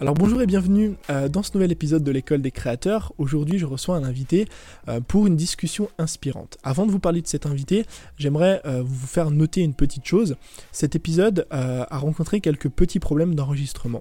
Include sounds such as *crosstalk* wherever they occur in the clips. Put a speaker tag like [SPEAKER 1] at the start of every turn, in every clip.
[SPEAKER 1] Alors bonjour et bienvenue euh, dans ce nouvel épisode de l'école des créateurs. Aujourd'hui je reçois un invité euh, pour une discussion inspirante. Avant de vous parler de cet invité, j'aimerais euh, vous faire noter une petite chose. Cet épisode a rencontré quelques petits problèmes d'enregistrement.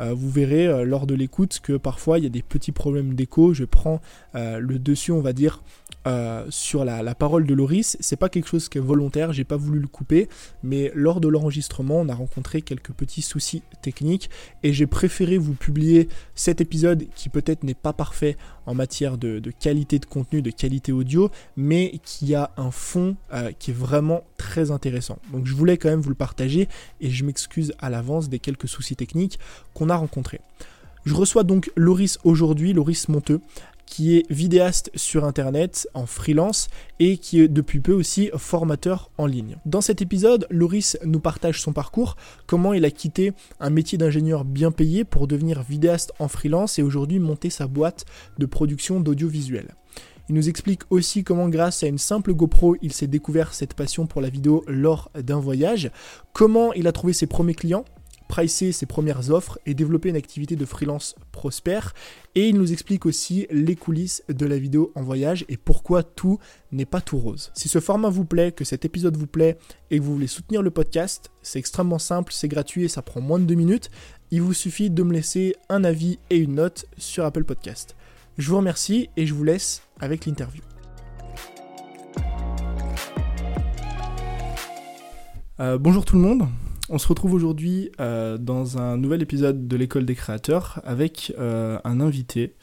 [SPEAKER 1] vous verrez lors de l'écoute que parfois il y a des petits problèmes d'écho. Je prends le dessus, on va dire, euh, sur la, parole de Loris. C'est pas quelque chose qui est volontaire, j'ai pas voulu le couper, mais lors de l'enregistrement, on a rencontré quelques petits soucis techniques et j'ai préféré vous publier cet épisode qui peut-être n'est pas parfait en matière de, qualité de contenu, de qualité audio, mais qui a un fond euh, qui est vraiment très intéressant. Donc je voulais quand même vous le partager et je m'excuse à l'avance des quelques soucis techniques qu'on a rencontrés. Je reçois donc Loris aujourd'hui, Loris Monteux, qui est vidéaste sur internet en freelance et qui est depuis peu aussi formateur en ligne. Dans cet épisode, Loris nous partage son parcours, comment il a quitté un métier d'ingénieur bien payé pour devenir vidéaste en freelance et aujourd'hui monter sa boîte de production d'audiovisuel. Il nous explique aussi comment grâce à une simple GoPro, il s'est découvert cette passion pour la vidéo lors d'un voyage, comment il a trouvé ses premiers clients, pricer ses premières offres et développer une activité de freelance prospère. Et il nous explique aussi les coulisses de la vidéo en voyage et pourquoi tout n'est pas tout rose. Si ce format vous plaît, que cet épisode vous plaît et que vous voulez soutenir le podcast, c'est extrêmement simple, c'est gratuit et ça prend moins de deux minutes. Il vous suffit de me laisser un avis et une note sur Apple Podcast. Je vous remercie et je vous laisse avec l'interview. Euh, bonjour tout le monde, on se retrouve aujourd'hui euh, dans un nouvel épisode de l'école des créateurs avec euh, un invité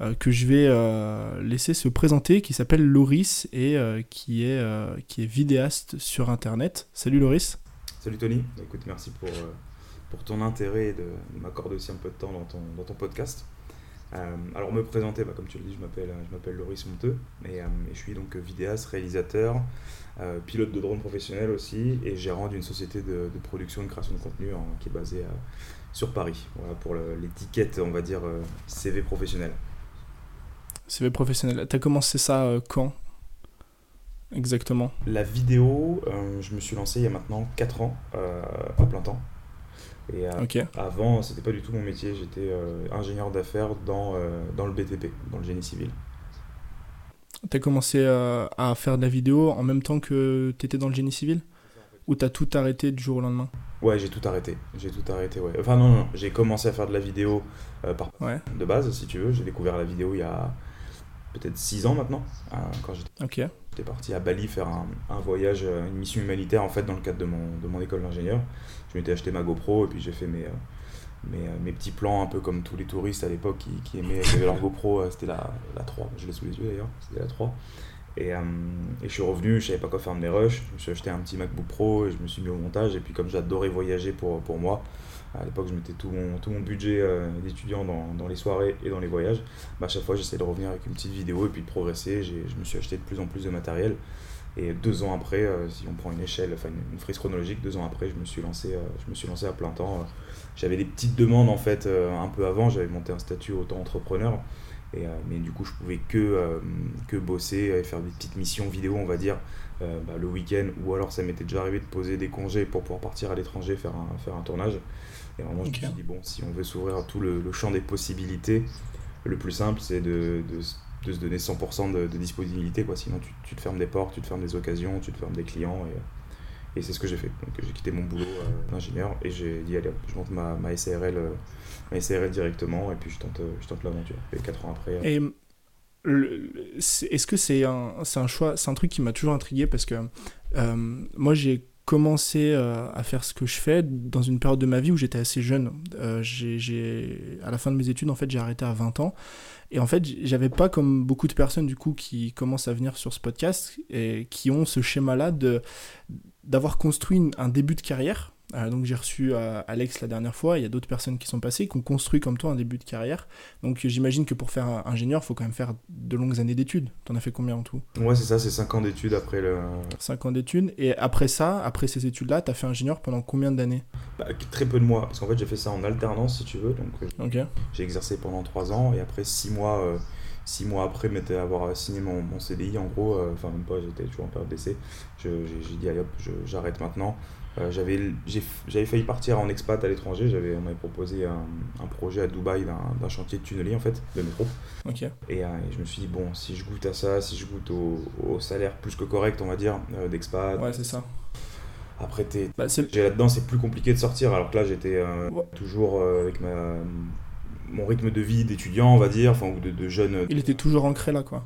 [SPEAKER 1] euh, que je vais laisser se présenter qui s'appelle Loris et qui, est, qui est vidéaste sur internet. Salut Loris.
[SPEAKER 2] Salut Tony, écoute merci pour, pour ton intérêt de, m'accorder aussi un peu de temps dans ton, dans ton podcast. Alors me présenter, bah, comme tu le dis, je m'appelle, je m'appelle Loris Monteux et, je suis donc vidéaste, réalisateur, euh, pilote de drone professionnel aussi et gérant d'une société de, production et de création de contenu qui est basée euh, sur Paris. Voilà pour l'étiquette, on va dire, euh, CV professionnel.
[SPEAKER 1] CV professionnel. Tu as commencé ça quand exactement?
[SPEAKER 2] La vidéo, je me suis lancé il y a maintenant 4 ans à plein temps. Et avant, c'était pas du tout mon métier. J'étais ingénieur d'affaires dans, dans le BTP, dans le génie civil.
[SPEAKER 1] T'as commencé euh, à faire de la vidéo en même temps que t'étais dans le génie civil? Ou t'as tout arrêté du jour au lendemain?
[SPEAKER 2] Ouais, j'ai tout arrêté. J'ai tout arrêté, ouais. Enfin, non, non, j'ai commencé à faire de la vidéo euh, par de base, si tu veux. J'ai découvert la vidéo il y a peut-être 6 ans maintenant, hein, quand j'étais parti à Bali faire un, un, voyage, euh, une mission humanitaire en fait dans le cadre de mon, de mon école d'ingénieur. Je m'étais acheté ma GoPro et puis j'ai fait mes, mes, mes, petits plans un peu comme tous les touristes à l'époque qui, qui, aimaient qui leur GoPro, euh, c'était la, la 3, je l'ai sous les yeux d'ailleurs, c'était la 3. Et, euh, et, je suis revenu, je savais pas quoi faire de mes rushs, je me suis acheté un petit MacBook Pro et je me suis mis au montage. Et puis comme j'adorais voyager pour, pour moi, à l'époque je mettais tout mon, tout mon budget euh, d'étudiant dans, dans, les soirées et dans les voyages, bah, à chaque fois j'essayais de revenir avec une petite vidéo et puis de progresser. Je me suis acheté de plus en plus de matériel. Et deux ans après, si on prend une échelle, enfin une, frise chronologique, deux ans après, je me suis lancé, je me suis lancé à plein temps j'avais des petites demandes en fait euh, un peu avant, j'avais monté un statut auto-entrepreneur. Et, euh, mais du coup, je pouvais que, euh, que bosser et faire des petites missions vidéo, on va dire, bah, le week-end. Ou alors, ça m'était déjà arrivé de poser des congés pour pouvoir partir à l'étranger faire un, faire un tournage. Et vraiment, je me suis dit, bon, si on veut s'ouvrir à tout le, champ des possibilités, le plus simple, c'est de, de, de, se donner 100% de, disponibilité. Quoi. Sinon, tu, tu, te fermes des portes, tu te fermes des occasions, tu te fermes des clients. Et, et c'est ce que j'ai fait. Donc j'ai quitté mon boulot euh, d'ingénieur et j'ai dit allez, je monte ma, ma SARL, euh, ma SARL directement et puis je tente, je tente l'aventure. Et 4 ans après.
[SPEAKER 1] Euh, et est-ce que c'est un, un choix, c'est un truc qui m'a toujours intrigué parce que moi j'ai commencé à faire ce que je fais dans une période de ma vie où j'étais assez jeune. j'ai, à la fin de mes études, en fait, j'ai arrêté à 20 ans. Et en fait, j'avais pas comme beaucoup de personnes du coup qui commencent à venir sur ce podcast et qui ont ce schéma-là d'avoir construit un début de carrière. Euh, donc j'ai reçu euh, Alex la dernière fois, il y a d'autres personnes qui sont passées, qui ont construit comme toi un début de carrière. Donc j'imagine que pour faire ingénieur, il faut quand même faire de longues années d'études. T'en as fait combien en tout?
[SPEAKER 2] Ouais, c'est ça, c'est 5 ans d'études après le...
[SPEAKER 1] 5 ans d'études. Et après ça, après ces études-là, t'as fait ingénieur pendant combien d'années?
[SPEAKER 2] Bah, Très peu de mois, parce qu'en fait j'ai fait ça en alternance si tu veux. Donc
[SPEAKER 1] euh,
[SPEAKER 2] j'ai exercé pendant 3 ans et après 6 mois... six mois après avoir signé mon, mon CDI, en gros, enfin même pas, j'étais toujours en période d'essai, j'ai dit allez hop, j'arrête maintenant. Euh, j'avais failli partir en expat à l'étranger. J'avais on m'avait proposé un, un, projet à Dubaï d'un chantier de tunnelier en fait, de métro.
[SPEAKER 1] Ok.
[SPEAKER 2] Et, euh, je me suis dit bon, si je goûte à ça, si je goûte au, au salaire plus que correct, on va dire, euh, d'expat.
[SPEAKER 1] Ouais, c'est ça.
[SPEAKER 2] Après, bah, là-dedans, c'est plus compliqué de sortir. Alors que là, j'étais toujours avec ma, mon rythme de vie d'étudiant, on va dire, enfin, ou de, de jeune.
[SPEAKER 1] Il était toujours ancré là, quoi.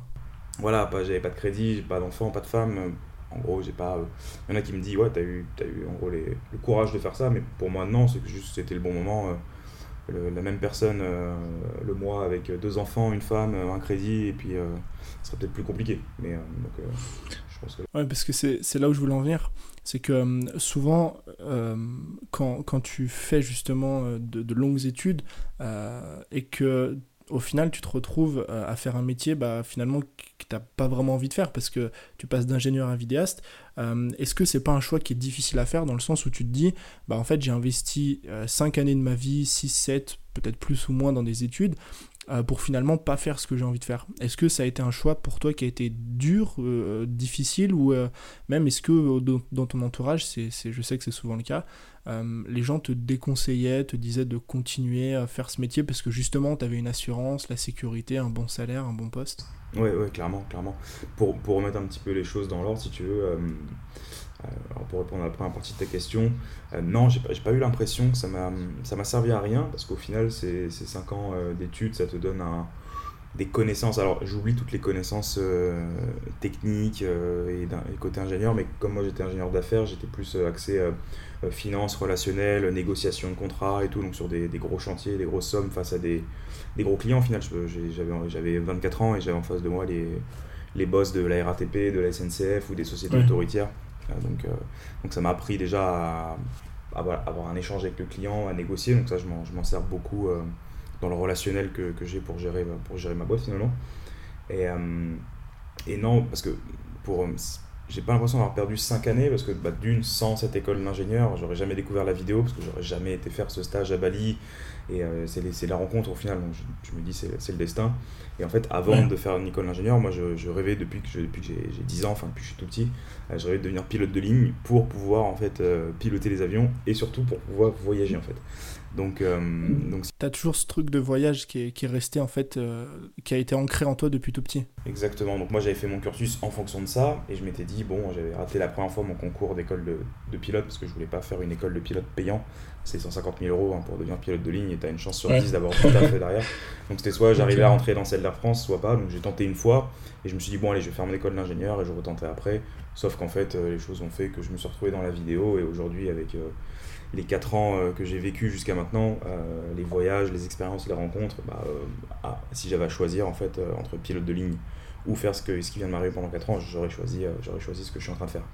[SPEAKER 2] Voilà, j'avais pas de crédit, pas d'enfant, pas de femme en gros, j'ai pas. Il y en a qui me disent, ouais, t'as eu, as eu en gros les, le courage de faire ça, mais pour moi, non, c'est que juste c'était le bon moment. Euh, la même personne, euh, le mois avec deux enfants, une femme, un crédit, et puis ce serait peut-être plus compliqué. Mais je pense que.
[SPEAKER 1] Ouais, parce que c'est là où je voulais en venir. C'est que souvent, quand, quand, tu fais justement de longues études et que au final, tu te retrouves euh, à faire un métier bah, finalement que tu n'as pas vraiment envie de faire parce que tu passes d'ingénieur à vidéaste. Euh, est-ce que c'est pas un choix qui est difficile à faire dans le sens où tu te dis, bah, en fait, j'ai investi 5 euh, années de ma vie, 6, 7, peut-être plus ou moins dans des études, pour finalement pas faire ce que j'ai envie de faire Est-ce que ça a été un choix pour toi qui a été dur, difficile, ou même est-ce que dans ton entourage, c'est, je sais que c'est souvent le cas, euh, les gens te déconseillaient, te disaient de continuer à faire ce métier parce que justement, tu avais une assurance, la sécurité, un bon salaire, un bon poste?
[SPEAKER 2] Oui, ouais, clairement, clairement. Pour, pour, remettre un petit peu les choses dans l'ordre, si tu veux, euh, euh, pour répondre à la première partie de ta question, non, j'ai pas, pas eu l'impression que ça m'a servi à rien parce qu'au final, ces, ces 5 ans d'études, ça te donne un des connaissances. Alors, j'oublie toutes les connaissances techniques et, et, côté ingénieur, mais comme moi j'étais ingénieur d'affaires, j'étais plus axé euh, finance relationnelle, négociation de contrats et tout, donc sur des, gros chantiers, des grosses sommes face à des, gros clients. Au final, j'avais 24 ans et j'avais en face de moi les, les boss de la RATP, de la SNCF ou des sociétés autoritaires. Euh, donc, euh, donc ça m'a appris déjà à, avoir un échange avec le client, à négocier. Donc ça, je m'en sers beaucoup dans le relationnel que, que j'ai pour gérer, pour gérer ma boîte finalement. Et, et non, parce que pour, j'ai pas l'impression d'avoir perdu 5 années parce que bah, d'une, sans cette école d'ingénieur, j'aurais jamais découvert la vidéo parce que j'aurais jamais été faire ce stage à Bali et euh, c'est la rencontre au final, donc je, me dis c'est le destin. Et en fait, avant de faire une école d'ingénieur, moi je, je, rêvais depuis que j'ai 10 ans, enfin depuis que je suis tout petit, euh, je rêvais de devenir pilote de ligne pour pouvoir en fait euh, piloter les avions et surtout pour pouvoir voyager en fait. Donc, euh, donc...
[SPEAKER 1] tu as toujours ce truc de voyage qui est, qui est resté en fait, euh, qui a été ancré en toi depuis tout petit.
[SPEAKER 2] Exactement. Donc moi j'avais fait mon cursus en fonction de ça et je m'étais dit bon j'avais raté la première fois mon concours d'école de, de, pilote parce que je voulais pas faire une école de pilote payant. C'est 150 000 euros hein, pour devenir pilote de ligne et tu as une chance sur 10 d'avoir tout à fait derrière. *laughs* Donc c'était soit j'arrivais à rentrer dans celle d'Air France, soit pas. Donc j'ai tenté une fois et je me suis dit bon allez je vais faire mon école d'ingénieur et je retenterai après. Sauf qu'en fait euh, les choses ont fait que je me suis retrouvé dans la vidéo et aujourd'hui avec les 4 ans euh, que j'ai vécu jusqu'à maintenant, euh, les voyages, les expériences, les rencontres, bah, euh, ah, si j'avais à choisir en fait entre pilote de ligne ou faire ce, qui vient de m'arriver pendant 4 ans, j'aurais choisi, ce que je suis en train de faire.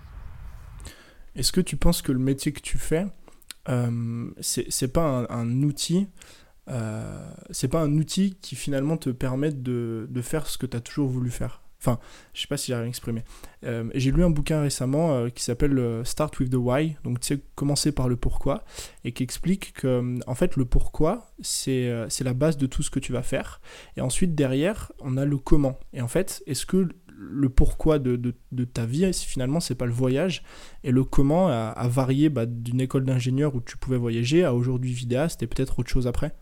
[SPEAKER 1] Est-ce que tu penses que le métier que tu fais, c'est pas un, outil c'est pas un outil qui finalement te permette de, de faire ce que tu as toujours voulu faire? Enfin, je sais pas si j'ai rien exprimé. Euh, j'ai lu un bouquin récemment euh, qui s'appelle euh, Start with the Why, donc tu sais, commencer par le pourquoi, et qui explique que, en fait, le pourquoi, c'est la base de tout ce que tu vas faire. Et ensuite, derrière, on a le comment. Et en fait, est-ce que le pourquoi de, de, de ta vie, finalement, c'est pas le voyage, et le comment a, varié bah, d'une école d'ingénieur où tu pouvais voyager à aujourd'hui vidéaste et peut-être autre chose après?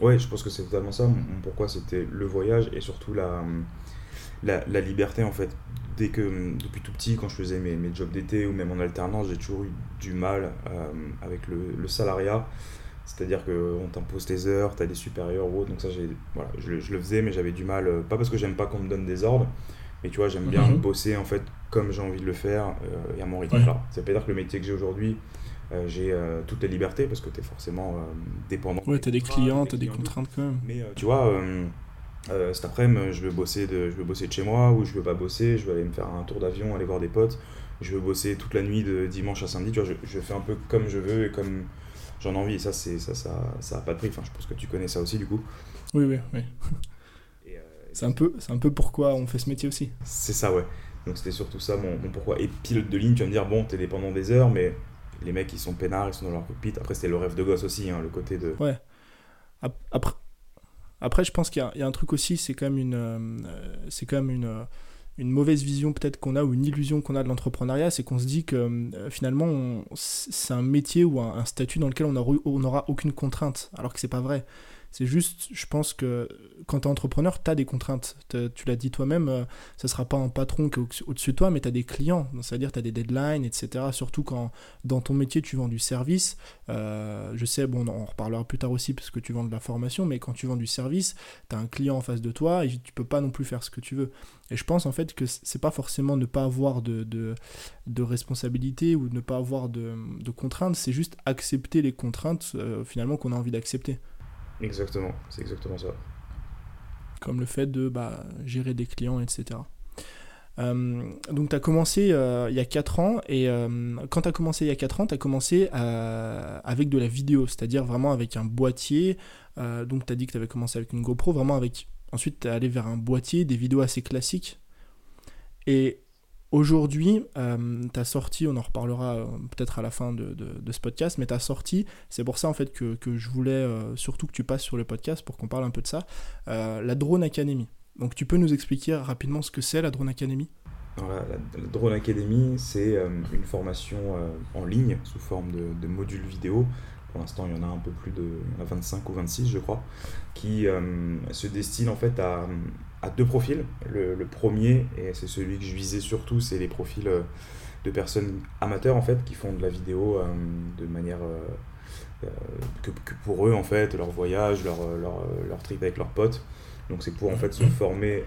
[SPEAKER 2] Ouais, je pense que c'est totalement ça. Mon pourquoi, c'était le voyage et surtout la la, la, liberté en fait. Dès que, depuis tout petit, quand je faisais mes, mes jobs d'été ou même en alternance, j'ai toujours eu du mal euh, avec le, le salariat. C'est-à-dire qu'on t'impose tes heures, tu as des supérieurs ou autre. Donc ça, voilà, je, je, le faisais, mais j'avais du mal. Euh, pas parce que j'aime pas qu'on me donne des ordres, mais tu vois, j'aime bien mhm. bosser en fait comme j'ai envie de le faire euh, et à mon rythme. Ouais. Ça veut pas dire que le métier que j'ai aujourd'hui, j'ai toutes les libertés parce que tu es forcément dépendant.
[SPEAKER 1] Ouais, tu as des clients, tu as des contraintes quand même.
[SPEAKER 2] Mais tu vois euh, cet après-midi, je veux, bosser de, je veux bosser de chez moi ou je veux pas bosser, je veux aller me faire un tour d'avion, aller voir des potes. Je veux bosser toute la nuit de dimanche à samedi. Tu vois, je, je fais un peu comme je veux et comme j'en ai envie. Et ça, c'est, ça, ça, ça a pas de prix. Enfin, je pense que tu connais ça aussi, du coup.
[SPEAKER 1] Oui, oui, oui. Euh, c'est, un peu, c'est un peu pourquoi on fait ce métier aussi.
[SPEAKER 2] C'est ça, ouais. Donc c'était surtout ça mon, pourquoi. Et pilote de ligne, tu vas me dire, bon, t'es dépendant des heures, mais les mecs, ils sont peinards, ils sont dans leur cockpit. Après, c'était le rêve de gosse aussi, hein, le côté de.
[SPEAKER 1] Ouais. Après, Après, je pense qu'il y, a un truc aussi, c'est quand même quand même une, mauvaise vision peut-être qu'on a ou une illusion qu'on a de l'entrepreneuriat, c'est qu'on se dit que finalement c'est un métier ou un, statut dans lequel on n'aura aucune contrainte, alors que c'est pas vrai. C'est juste, je pense que quand tu es entrepreneur, tu as des contraintes. Tu l'as dit toi-même, euh, ça sera pas un patron qui est au-dessus de toi, mais tu as des clients. C'est-à-dire tu as des deadlines, etc. Surtout quand dans ton métier, tu vends du service. Euh, je sais, bon, on reparlera plus tard aussi parce que tu vends de la formation, mais quand tu vends du service, tu as un client en face de toi et tu peux pas non plus faire ce que tu veux. Et je pense en fait que c'est pas forcément ne pas avoir de, de, responsabilité ou ne pas avoir de, de contraintes, c'est juste accepter les contraintes euh, finalement qu'on a envie d'accepter.
[SPEAKER 2] Exactement, c'est exactement ça.
[SPEAKER 1] Comme le fait de bah, gérer des clients, etc. Euh, donc tu as commencé euh, il y a 4 ans, et euh, quand tu as commencé il y a 4 ans, tu as commencé avec de la vidéo, c'est-à-dire vraiment avec un boîtier. donc tu as dit que tu avais commencé avec une GoPro, vraiment avec... Ensuite tu es allé vers un boîtier, des vidéos assez classiques. Et Aujourd'hui, euh, tu as sorti, on en reparlera euh, peut-être à la fin de, ce podcast, mais tu as sorti, c'est pour ça en fait que, je voulais euh, surtout que tu passes sur le podcast pour qu'on parle un peu de ça, la Drone Academy. Donc tu peux nous expliquer rapidement ce que c'est la Drone Academy?
[SPEAKER 2] La, Drone Academy, c'est une formation en ligne sous forme de, de modules vidéo. Pour l'instant, il y en a un peu plus de il y en a 25 ou 26, je crois, qui se destinent en fait à, à deux profils. Le, premier, et c'est celui que je visais surtout, c'est les profils euh, de personnes amateurs en fait qui font de la vidéo euh, de manière euh, que, pour eux en fait, leur voyage, leur, leur, trip avec leurs potes. Donc c'est pour en fait se former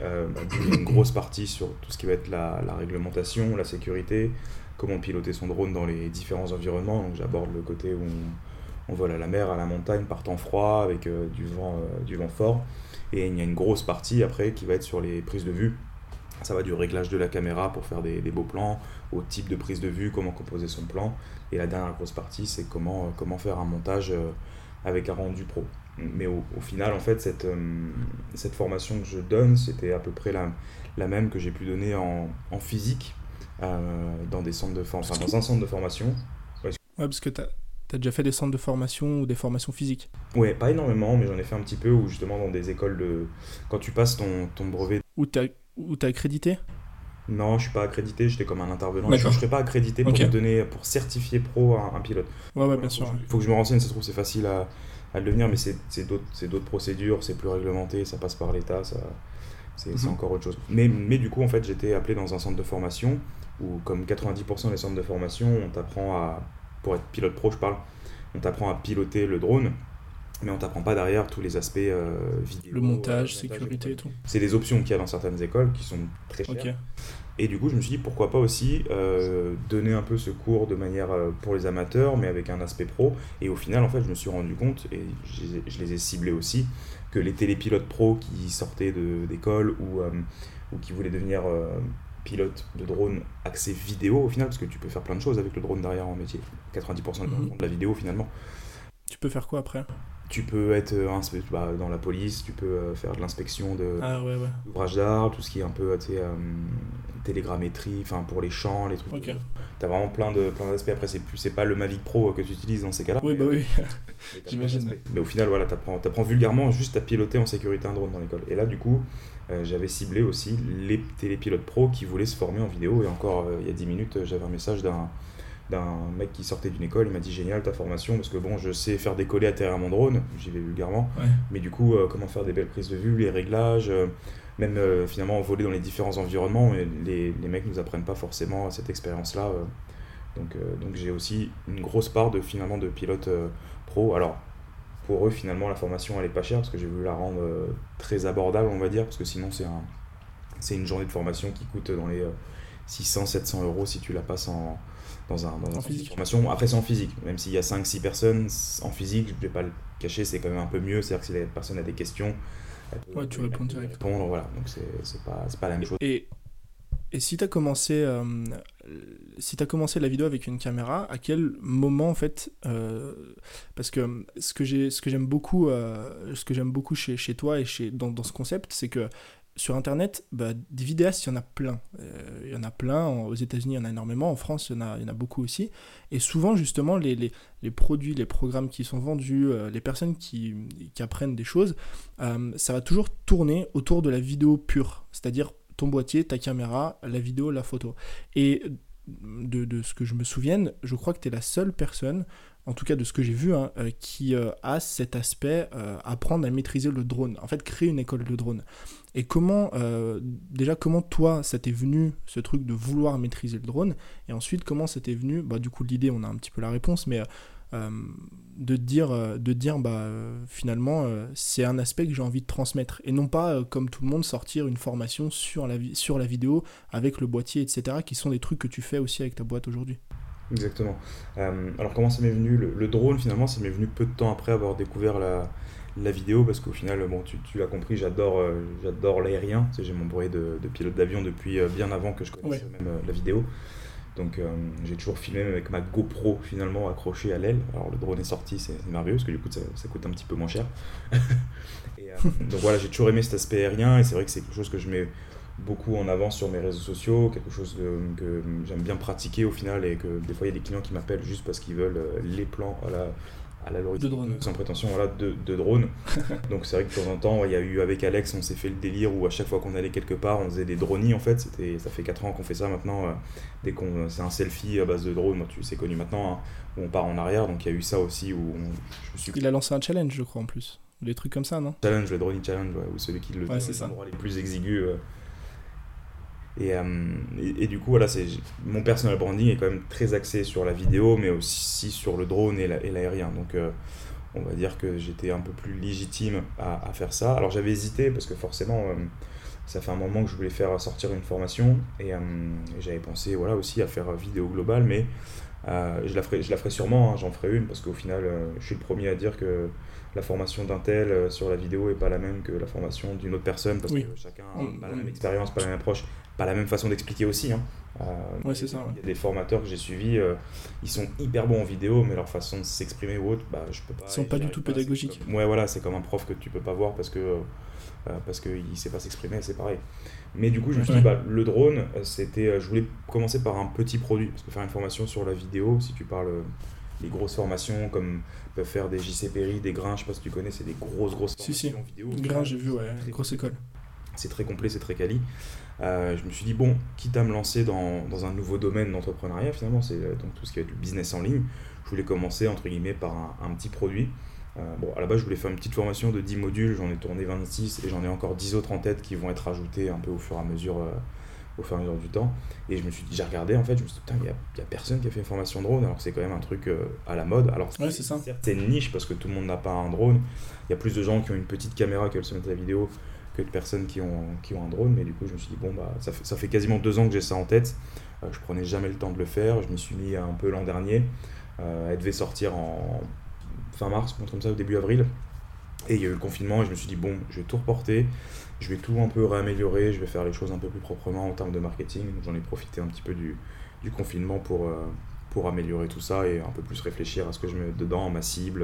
[SPEAKER 2] une grosse partie sur tout ce qui va être la, réglementation, la sécurité, comment piloter son drone dans les différents environnements. Donc j'aborde le côté où on, vole à la mer, à la montagne, par temps froid, avec du, vent, du vent fort. Et il y a une grosse partie après qui va être sur les prises de vue. Ça va du réglage de la caméra pour faire des, beaux plans, au type de prise de vue, comment composer son plan. Et la dernière grosse partie, c'est comment, euh, comment faire un montage euh, avec un rendu pro. Mais au, final, en fait, cette, euh, cette formation que je donne, c'était à peu près la, la même que j'ai pu donner en, en physique dans, des centres de enfin, dans un centre de formation.
[SPEAKER 1] Ouais, parce que tu as, T'as déjà fait des centres de formation ou des formations physiques
[SPEAKER 2] Ouais, pas énormément, mais j'en ai fait un petit peu, ou justement dans des écoles de... Quand tu passes ton, ton brevet...
[SPEAKER 1] Où t'as as accrédité
[SPEAKER 2] Non, je suis pas accrédité, j'étais comme un intervenant. Je ne serais pas accrédité pour donner, pour certifier pro un, pilote.
[SPEAKER 1] Ouais, ouais, bien sûr.
[SPEAKER 2] Il faut que je me renseigne, ça se trouve c'est facile à, à, le devenir, mais c'est d'autres procédures, c'est plus réglementé, ça passe par l'État, ça... C'est mhm. encore autre chose. Mais, mais du coup, en fait, j'étais appelé dans un centre de formation où, comme 90% des centres de formation, on t'apprend à pour être pilote pro, je parle, on t'apprend à piloter le drone, mais on t'apprend pas derrière tous les aspects euh, vidéo.
[SPEAKER 1] Le montage, sécurité et tout.
[SPEAKER 2] C'est des options qu'il y a dans certaines écoles qui sont très chères. Et du coup, je me suis dit pourquoi pas aussi euh, donner un peu ce cours de manière euh, pour les amateurs, mais avec un aspect pro. Et au final, en fait, je me suis rendu compte, et je les ai ciblés aussi, que les télépilotes pro qui sortaient d'école ou, ou qui voulaient devenir pilote de drone accès vidéo au final, parce que tu peux faire plein de choses avec le drone derrière en métier. 90% mhm. de la vidéo finalement.
[SPEAKER 1] Tu peux faire quoi après?
[SPEAKER 2] Tu peux être euh, bah, dans la police, tu peux euh, faire de l'inspection de
[SPEAKER 1] ah, ouais,
[SPEAKER 2] d'art, tout ce qui est un peu euh, télégrammétrie, enfin pour les champs, les trucs. Okay. Tu as vraiment plein de plein d'aspects. Après, c'est plus c'est pas le Mavic Pro que tu utilises dans ces cas-là.
[SPEAKER 1] Oui, bah oui. *laughs* *laughs* J'imagine.
[SPEAKER 2] Mais au final, voilà, tu apprends, vulgairement juste à piloter en sécurité un drone dans l'école. Et là, du coup, euh, j'avais ciblé aussi les télépilotes pro qui voulaient se former en vidéo. Et encore, euh, il y a 10 minutes, j'avais un message d'un d'un mec qui sortait d'une école, il m'a dit génial ta formation parce que bon je sais faire décoller à terre à mon drone, j'y vais vulgairement, mais du coup euh, comment faire des belles prises de vue, les réglages, même finalement voler dans les différents environnements, et les, les mecs nous apprennent pas forcément cette expérience là. donc donc j'ai aussi une grosse part de finalement de pilote pro. Alors pour eux, finalement, la formation, elle est pas chère parce que j'ai voulu la rendre euh, très abordable, on va dire, parce que sinon, c'est un, c'est une journée de formation qui coûte dans les 600-700 euh, euros si tu la passes en, dans un, dans
[SPEAKER 1] physique.
[SPEAKER 2] formation. Après, c'est en physique. Même s'il y a 5-6 personnes, en physique, je ne vais pas le cacher, c'est quand même un peu mieux. C'est-à-dire que si la personne a des questions,
[SPEAKER 1] ouais, tu réponds directement.
[SPEAKER 2] voilà. Donc, c'est, c'est, pas, c'est pas la même chose.
[SPEAKER 1] Et et si tu as commencé euh, si tu commencé la vidéo avec une caméra, à quel moment en fait euh, parce que ce que j'ai ce que j'aime beaucoup euh, ce que j'aime beaucoup chez, chez toi et chez dans, dans ce concept, c'est que sur Internet, bah, des vidéastes, il y en a plein. Euh, il y en a plein. Aux États-Unis, il y en a énormément. En France, il y en a, beaucoup aussi. Et souvent, justement, les, produits, les programmes qui sont vendus, euh, les personnes qui, qui, apprennent des choses, euh, ça va toujours tourner autour de la vidéo pure. C'est-à-dire ton boîtier, ta caméra, la vidéo, la photo. Et de, de, ce que je me souvienne, je crois que tu es la seule personne en tout cas de ce que j'ai vu, hein, euh, qui euh, a cet aspect euh, apprendre à maîtriser le drone, en fait créer une école de drone. Et comment, déjà comment toi, ça t'est venu ce truc de vouloir maîtriser le drone, et ensuite comment ça t'est venu, bah du coup l'idée on a un petit peu la réponse, mais de dire, de dire bah finalement c'est un aspect que j'ai envie de transmettre, et non pas comme tout le monde sortir une formation sur la, sur la vidéo avec le boîtier, etc., qui sont des trucs que tu fais aussi avec ta boîte aujourd'hui.
[SPEAKER 2] Exactement. Euh, alors comment ça m'est venu le, drone finalement, ça m'est venu peu de temps après avoir découvert la, la vidéo parce qu'au final, bon, tu, tu l'as compris, j'adore euh, j'adore l'aérien. j'ai mon bruit de, de pilote d'avion depuis euh, bien avant que je connaisse même la vidéo. Donc j'ai toujours filmé avec ma GoPro finalement accrochée à l'aile. Alors le drone est sorti, c'est merveilleux parce que du coup ça, ça, coûte un petit peu moins cher. *laughs* et, donc voilà, j'ai toujours aimé cet aspect aérien et c'est vrai que c'est quelque chose que je mets beaucoup en avant sur mes réseaux sociaux, quelque chose que j'aime bien pratiquer au final et que des fois il y a des clients qui m'appellent juste parce qu'ils veulent euh, les plans à la à la
[SPEAKER 1] de drone.
[SPEAKER 2] sans prétention voilà, de, de drone. *laughs* Donc c'est vrai que de temps en temps, il y a eu avec Alex, on s'est fait le délire où à chaque fois qu'on allait quelque part, on faisait des dronies en fait. C'était, ça fait 4 ans qu'on fait ça maintenant. Euh, dès qu'on, c'est un selfie à base de drone, moi, tu, c'est connu maintenant, hein, où on part en arrière. Donc il y a eu ça aussi où
[SPEAKER 1] je suis... Il a lancé un challenge, je crois en plus. Des trucs comme ça, non?
[SPEAKER 2] Challenge, le drone challenge, ouais, où celui qui le
[SPEAKER 1] ouais, c'est ça.
[SPEAKER 2] les plus exigus. Euh, euh, et, et, du coup, voilà, c'est, mon personal branding est quand même très axé sur la vidéo, mais aussi sur le drone et, l'aérien. Donc, euh, on va dire que j'étais un peu plus légitime à, à faire ça. Alors, j'avais hésité parce que forcément, euh, ça fait un moment que je voulais faire sortir une formation et, j'avais pensé voilà, aussi à faire vidéo globale, mais je, la ferai, je la ferai sûrement, hein, j'en ferai une parce qu'au final, je suis le premier à dire que la formation d'un tel sur la vidéo est pas la même que la formation d'une autre personne parce que chacun n'a pas la même expérience, pas la même approche pas la même façon d'expliquer aussi. Hein.
[SPEAKER 1] Euh, c'est ça.
[SPEAKER 2] Il y a des formateurs que j'ai suivis, euh, ils sont hyper bons en vidéo, mais leur façon de s'exprimer ou autre, bah, je peux pas.
[SPEAKER 1] Ils sont pas du tout pédagogiques.
[SPEAKER 2] Ouais, voilà, c'est comme un prof que tu peux pas voir parce que euh, parce qu'il sait pas s'exprimer, c'est pareil. Mais du coup, je me suis dit, bah, le drone, c'était, je voulais commencer par un petit produit, parce que faire une formation sur la vidéo, si tu parles les grosses formations comme peuvent faire des JC Perry, des Grains, je sais pas si tu connais, c'est des grosses grosses
[SPEAKER 1] formations vidéo. Grains, j'ai vu, ouais, grosse école.
[SPEAKER 2] C'est très complet, c'est très quali. Euh, je me suis dit, bon, quitte à me lancer dans, dans un nouveau domaine d'entrepreneuriat, finalement, c'est euh, donc tout ce qui va être le business en ligne, je voulais commencer, entre guillemets, par un, petit produit. Euh, bon, à la base, je voulais faire une petite formation de 10 modules, j'en ai tourné 26 et j'en ai encore 10 autres en tête qui vont être ajoutés un peu au fur et à mesure, au fur et à mesure du temps. Et je me suis dit, j'ai regardé, en fait, je me suis dit, putain, il n'y a, a, personne qui a fait une formation drone, alors que c'est quand même un truc à la mode. Alors,
[SPEAKER 1] ouais, c'est ça.
[SPEAKER 2] C'est une niche parce que tout le monde n'a pas un drone. Il y a plus de gens qui ont une petite caméra qui veulent se mettre à la vidéo que de personnes qui ont, qui ont un drone. Mais du coup, je me suis dit, bon, bah, ça fait, ça fait quasiment deux ans que j'ai ça en tête. Euh, je prenais jamais le temps de le faire. Je m'y suis mis un peu l'an dernier. Euh, elle devait sortir en fin mars, comme ça, au début avril. Et il y a eu le confinement et je me suis dit, bon, je vais tout reporter, je vais tout un peu réaméliorer, je vais faire les choses un peu plus proprement en termes de marketing. J'en ai profité un petit peu du, confinement pour, euh, pour améliorer tout ça et un peu plus réfléchir à ce que je mets dedans, ma cible.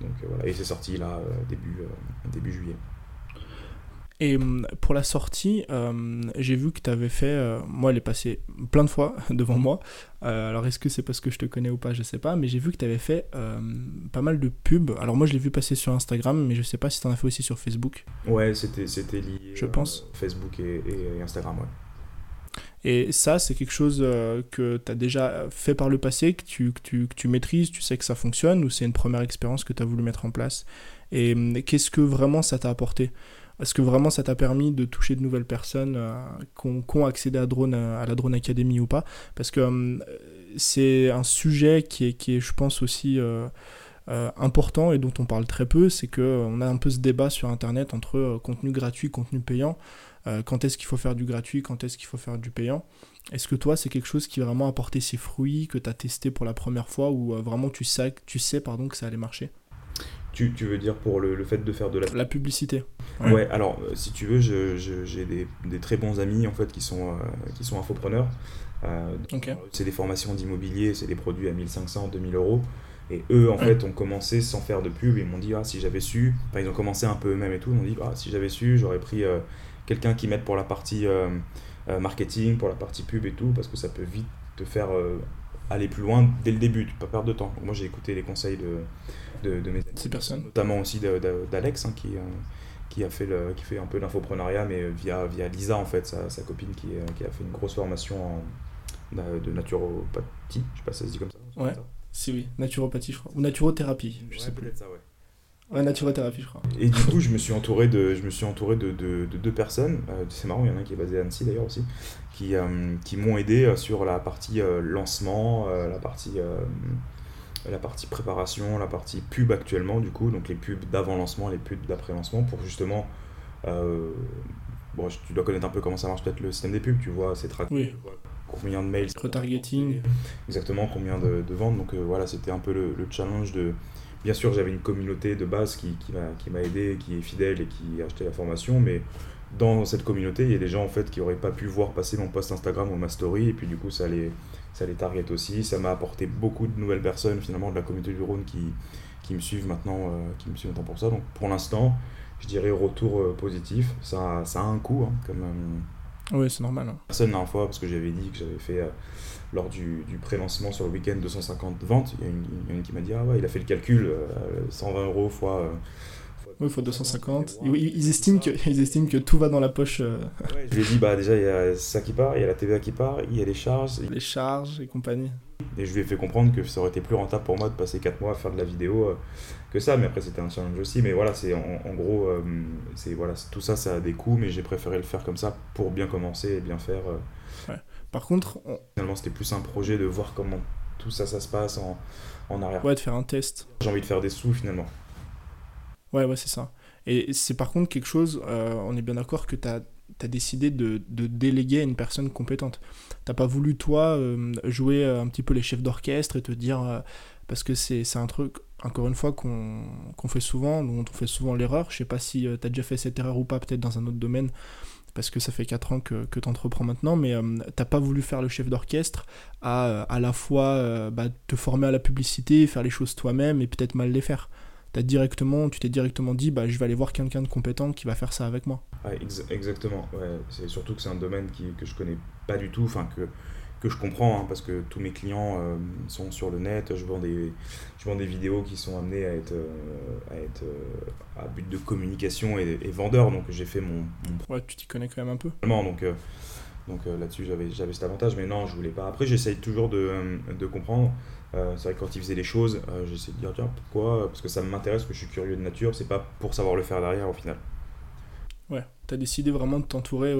[SPEAKER 2] Donc voilà, et c'est sorti là, début, début juillet.
[SPEAKER 1] Et hum, pour la sortie, hum, j'ai vu que tu avais fait. Euh, moi, elle est passée plein de fois *laughs* devant moi. Euh, alors, est-ce que c'est parce que je te connais ou pas? Je sais pas. Mais j'ai vu que tu avais fait hum, pas mal de pubs. Alors, moi, je l'ai vu passer sur Instagram, mais je sais pas si tu en as fait aussi sur Facebook.
[SPEAKER 2] Ouais, c'était lié.
[SPEAKER 1] Je pense.
[SPEAKER 2] Euh, Facebook et, Instagram, ouais.
[SPEAKER 1] Et ça, c'est quelque chose que tu as déjà fait par le passé, que tu, que tu, que tu maîtrises, tu sais que ça fonctionne, ou c'est une première expérience que tu as voulu mettre en place? Et qu'est-ce que vraiment ça t'a apporté? Est-ce que vraiment ça t'a permis de toucher de nouvelles personnes euh, qui ont accédé à, drone, euh, à la Drone Academy ou pas? Parce que euh, c'est un sujet qui est, qui est, je pense, aussi important et dont on parle très peu. C'est qu'on a un peu ce débat sur Internet entre contenu gratuit, contenu payant. quand est-ce qu'il faut faire du gratuit, quand est-ce qu'il faut faire du payant? Est-ce que toi, c'est quelque chose qui a vraiment apporté ses fruits, que tu as testé pour la première fois ou vraiment tu sais, tu sais pardon, que ça allait marcher?
[SPEAKER 2] Tu, tu, veux dire pour le, le, fait de faire de la...
[SPEAKER 1] La publicité.
[SPEAKER 2] Ouais, alors euh, si tu veux, j'ai des, des, très bons amis en fait qui sont, euh, qui sont infopreneurs. Euh, C'est des formations d'immobilier, c'est des produits à 1500, 2000 euros. Et eux, en fait, ont commencé sans faire de pub. Ils m'ont dit, ah, si j'avais su, enfin, ils ont commencé un peu eux-mêmes et tout. Ils m'ont dit, ah, si j'avais su, j'aurais pris quelqu'un qui m'aide pour la partie marketing, pour la partie pub et tout, parce que ça peut vite te faire aller plus loin dès le début, pas perdre de temps. moi j'ai écouté les conseils de, de, mes
[SPEAKER 1] Ces personnes.
[SPEAKER 2] Notamment aussi d'Alex, hein, qui, qui, a fait le, qui fait un peu d'infoprenariat, mais via, via Lisa, en fait, sa, sa copine qui, qui, a fait une grosse formation en, de naturopathie, je sais pas si ça se dit comme ça.
[SPEAKER 1] Ouais, si oui, naturopathie, je crois. Ou naturothérapie, je sais plus. ça, ouais. Ouais, naturothérapie, je crois.
[SPEAKER 2] Et du coup, je me suis entouré de, je me suis entouré de, de, deux personnes. Euh, c'est marrant, il y en a un qui est basé à Annecy d'ailleurs aussi, qui, euh, qui m'ont aidé euh, sur la partie lancement, la partie la partie préparation, la partie pub actuellement, du coup, donc les pubs d'avant-lancement, les pubs d'après-lancement, pour justement. bon, tu dois connaître un peu comment ça marche, peut-être le système des pubs, tu vois, c'est traqué.
[SPEAKER 1] Oui
[SPEAKER 2] combien de mails.
[SPEAKER 1] Retargeting.
[SPEAKER 2] Exactement, combien de, de ventes. Donc euh, voilà, c'était un peu le, challenge de. Bien sûr, j'avais une communauté de base qui, qui m'a aidé, qui est fidèle et qui a acheté la formation, mais dans cette communauté, il y a des gens en fait qui n'auraient pas pu voir passer mon post Instagram ou ma story, et puis du coup, ça les, ça les target aussi. Ça m'a apporté beaucoup de nouvelles personnes finalement de la communauté du Rhône qui, qui me suivent maintenant, euh, qui me suivent maintenant pour ça. Donc pour l'instant, je dirais retour euh, positif. Ça, ça a un coût, hein, comme,
[SPEAKER 1] oui, c'est normal.
[SPEAKER 2] Hein. Personne n'a un fois, parce que j'avais dit que j'avais fait, euh, lors du, du pré-lancement sur le week-end, 250 ventes. Il y, a une, qui m'a dit Ah ouais, il a fait le calcul, 120 euh, euros fois. Euh,
[SPEAKER 1] oui, fois 250. Ils, estiment que, ils estiment que tout va dans la poche.
[SPEAKER 2] je lui ai dit Bah déjà, il y a ça qui part, il y a la TVA qui part, il y a les charges.
[SPEAKER 1] Les charges et compagnie.
[SPEAKER 2] Et je lui ai fait comprendre que ça aurait été plus rentable pour moi de passer 4 mois à faire de la vidéo que ça. Mais après, c'était un challenge aussi. Mais voilà, c'est en, gros, euh, c'est voilà, tout ça, ça a des coûts. Mais j'ai préféré le faire comme ça pour bien commencer et bien faire.
[SPEAKER 1] Euh. Par contre,
[SPEAKER 2] finalement, c'était plus un projet de voir comment tout ça, ça se passe en, en arrière.
[SPEAKER 1] Ouais, de faire un test.
[SPEAKER 2] J'ai envie de faire des sous finalement.
[SPEAKER 1] Ouais, ouais, c'est ça. Et c'est par contre quelque chose, euh, on est bien d'accord que tu as décidé de, de, déléguer à une personne compétente. T'as pas voulu, toi, jouer un petit peu les chefs d'orchestre et te dire. parce que c'est un truc encore une fois, qu'on fait souvent, dont on fait souvent l'erreur. Je sais pas si euh, tu as déjà fait cette erreur ou pas, peut-être dans un autre domaine, parce que ça fait 4 ans que, tu entreprends maintenant, mais euh, t'as pas voulu faire le chef d'orchestre à euh, à la fois bah, te former à la publicité, faire les choses toi-même et peut-être mal les faire. Directement, tu t'es directement dit, bah, je vais aller voir quelqu'un de compétent qui va faire ça avec moi.
[SPEAKER 2] exactement, c'est surtout que c'est un domaine qui, que je connais pas du tout, enfin que que je comprends, hein, parce que tous mes clients euh, sont sur le net, je vends, des, des vidéos qui sont amenées à être, euh, à, être euh, à but de communication et, vendeur, donc j'ai fait mon,
[SPEAKER 1] Ouais, tu t'y connais quand même un peu.
[SPEAKER 2] Donc, donc là-dessus, j'avais, j'avais cet avantage, mais non, je voulais pas. Après, j'essaye toujours de, de comprendre. c'est vrai que quand ils faisaient les choses, j'essaie de dire, tiens, pourquoi? Parce que ça m'intéresse, que je suis curieux de nature, c'est pas pour savoir le faire derrière au final.
[SPEAKER 1] Ouais, tu as décidé vraiment de t'entourer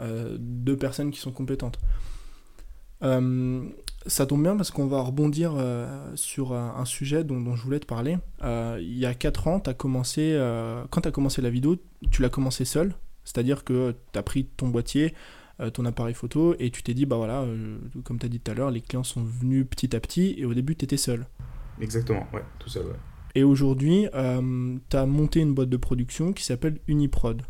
[SPEAKER 1] de personnes qui sont compétentes. Euh, ça tombe bien parce qu'on va rebondir euh, sur un, sujet dont, je voulais te parler. Euh, il y a 4 ans, as commencé, quand tu as commencé la vidéo, tu l'as commencé seul. C'est-à-dire que tu as pris ton boîtier, ton appareil photo, et tu t'es dit, bah voilà, comme tu as dit tout à l'heure, les clients sont venus petit à petit, et au début, tu étais seul.
[SPEAKER 2] Exactement, ouais, tout seul, ouais.
[SPEAKER 1] Et aujourd'hui, tu as monté une boîte de production qui s'appelle Uniprod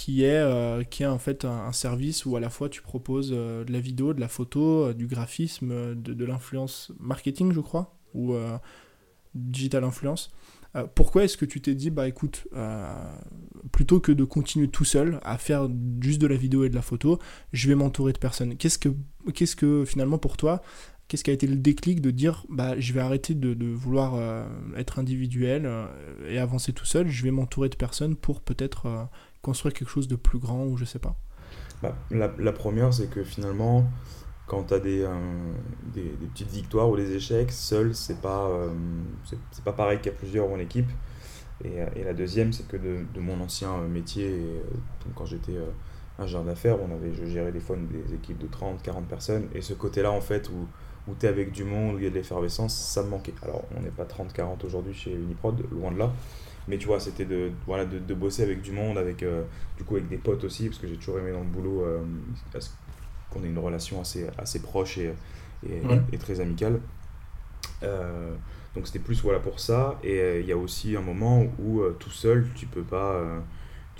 [SPEAKER 1] qui est, euh, qui est en fait un, service où à la fois tu proposes euh, de la vidéo, de la photo, euh, du graphisme, de, l'influence marketing, je crois, ou digital influence. pourquoi est-ce que tu t'es dit, bah écoute, plutôt que de continuer tout seul à faire juste de la vidéo et de la photo, je vais m'entourer de personnes Qu'est-ce que, que finalement pour toi, qu'est-ce qui a été le déclic de dire bah je vais arrêter de vouloir être individuel et avancer tout seul, je vais m'entourer de personnes pour peut-être construire quelque chose de plus grand ou je sais pas
[SPEAKER 2] bah, la, première, c'est que finalement, quand tu as des, euh, des, petites victoires ou des échecs, seul, c'est pas, euh, c'est pas pareil qu'à plusieurs ou en équipe. Et, euh, et la deuxième, c'est que de, de, mon ancien métier, quand j'étais ingénieur d'affaires, on avait, je gérais des fois des équipes de 30, 40 personnes. Et ce côté-là, en fait, où, où tu es avec du monde, où il y a de l'effervescence, ça me manquait. Alors, on n'est pas 30, 40 aujourd'hui chez Uniprod, loin de là. Mais tu vois, c'était de, voilà, de, de, bosser avec du monde, avec, euh, du coup, avec des potes aussi, parce que j'ai toujours aimé dans le boulot euh, qu'on ait une relation assez, assez proche et, et, très amicale. Euh, donc c'était plus voilà pour ça. Et il y a aussi un moment où tout seul, tu peux pas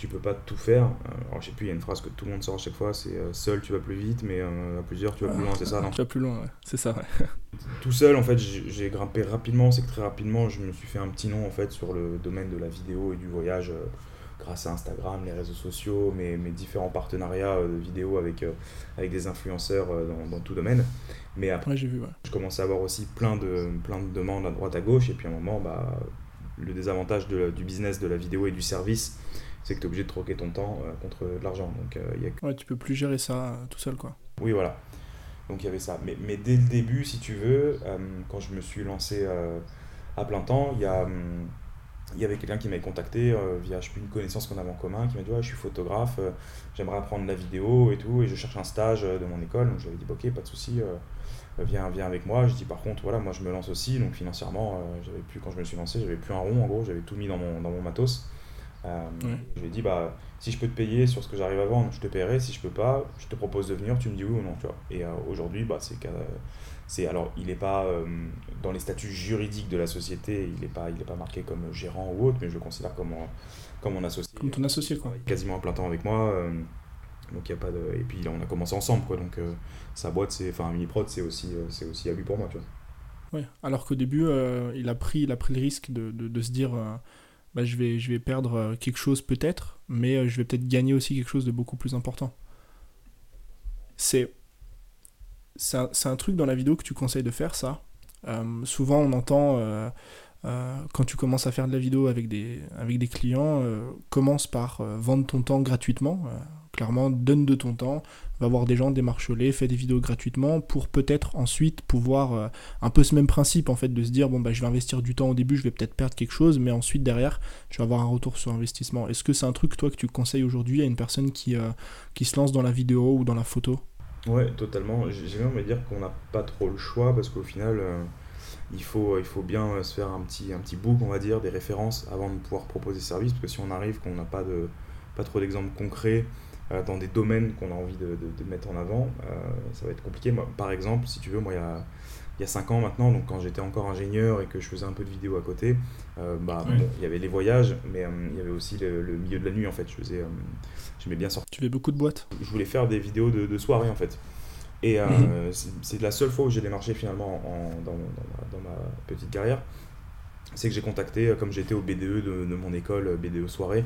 [SPEAKER 2] tu peux pas tout faire. Alors, je sais plus, il y a une phrase que tout le monde sort à chaque fois, c'est euh, seul tu vas plus vite, mais euh, à plusieurs tu vas plus loin, c'est ça, non?
[SPEAKER 1] Tu vas plus loin, ouais. c'est ça, *laughs*
[SPEAKER 2] Tout seul, en fait, j'ai grimpé rapidement, c'est que très rapidement, je me suis fait un petit nom, en fait, sur le domaine de la vidéo et du voyage. Euh, grâce à Instagram, les réseaux sociaux, mes, mes différents partenariats de vidéos avec, avec des influenceurs dans, dans, tout domaine. Mais après,
[SPEAKER 1] j'ai vu,
[SPEAKER 2] je commençais à avoir aussi plein de, plein de demandes à droite à gauche, et puis à un moment, bah, le désavantage de, du business de la vidéo et du service, c'est que tu es obligé de troquer ton temps contre de l'argent. Donc,
[SPEAKER 1] y a... Ouais, tu peux plus gérer ça tout seul, quoi.
[SPEAKER 2] Oui, voilà. Donc il y avait ça. Mais, mais, dès le début, si tu veux, quand je me suis lancé à plein temps, il y a hum, il y avait quelqu'un qui m'avait contacté euh, via je sais une connaissance qu'on avait en commun qui m'a dit ouais, je suis photographe, euh, j'aimerais apprendre la vidéo et tout, et je cherche un stage euh, de mon école. Donc je lui dit ok, pas de souci, viens, viens avec moi. Je dis par contre, voilà, moi je me lance aussi, donc financièrement, j'avais plus, quand je me suis lancé, j'avais plus un rond en gros, j'avais tout mis dans mon, dans mon matos. Je lui ai dit bah si je peux te payer sur ce que j'arrive à vendre, je te paierai, si je peux pas, je te propose de venir, tu me dis oui ou non. Tu vois. Et aujourd'hui, bah, c'est c'est alors il n'est pas euh, dans les statuts juridiques de la société, il n'est pas il est pas marqué comme gérant ou autre, mais je le considère comme comme mon associé.
[SPEAKER 1] Comme ton associé quoi.
[SPEAKER 2] Quasiment à plein temps avec moi. Euh, donc il y a pas de et puis on a commencé ensemble quoi. Donc euh, sa boîte c'est enfin mini prod c'est aussi c'est aussi à lui pour moi tu vois.
[SPEAKER 1] Ouais, alors qu'au début il a pris il a pris le risque de, de, de se dire bah, je vais je vais perdre quelque chose peut-être, mais je vais peut-être gagner aussi quelque chose de beaucoup plus important. C'est c'est un, truc dans la vidéo que tu conseilles de faire, ça. Euh, souvent, on entend, euh, euh, quand tu commences à faire de la vidéo avec des, avec des clients, commence par vendre ton temps gratuitement. Clairement, donne de ton temps, va voir des gens, démarche-les, fais des vidéos gratuitement pour peut-être ensuite pouvoir, un peu ce même principe en fait, de se dire, bon, bah, je vais investir du temps au début, je vais peut-être perdre quelque chose, mais ensuite derrière, je vais avoir un retour sur investissement. Est-ce que c'est un truc, toi, que tu conseilles aujourd'hui à une personne qui, qui se lance dans la vidéo ou dans la photo?
[SPEAKER 2] Ouais, totalement. J'aime bien me dire qu'on n'a pas trop le choix parce qu'au final, euh, il, faut, il faut bien euh, se faire un petit, un petit book, on va dire, des références avant de pouvoir proposer service. Parce que si on arrive, qu'on n'a pas, de, pas trop d'exemples concrets euh, dans des domaines qu'on a envie de, de, mettre en avant, ça va être compliqué. Moi, par exemple, si tu veux, moi, il y a il y a 5 ans maintenant, donc quand j'étais encore ingénieur et que je faisais un peu de vidéo à côté, euh, bah, il y avait les voyages, mais euh, il y avait aussi le, milieu de la nuit en fait. Je faisais, euh, j'aimais bien sortir.
[SPEAKER 1] Tu fais beaucoup de boîtes?
[SPEAKER 2] Je voulais faire des vidéos de, soirée en fait. Et mhm. c'est la seule fois où j'ai démarché finalement dans, ma, petite carrière. C'est que j'ai contacté, comme j'étais au BDE de, mon école, BDE soirée,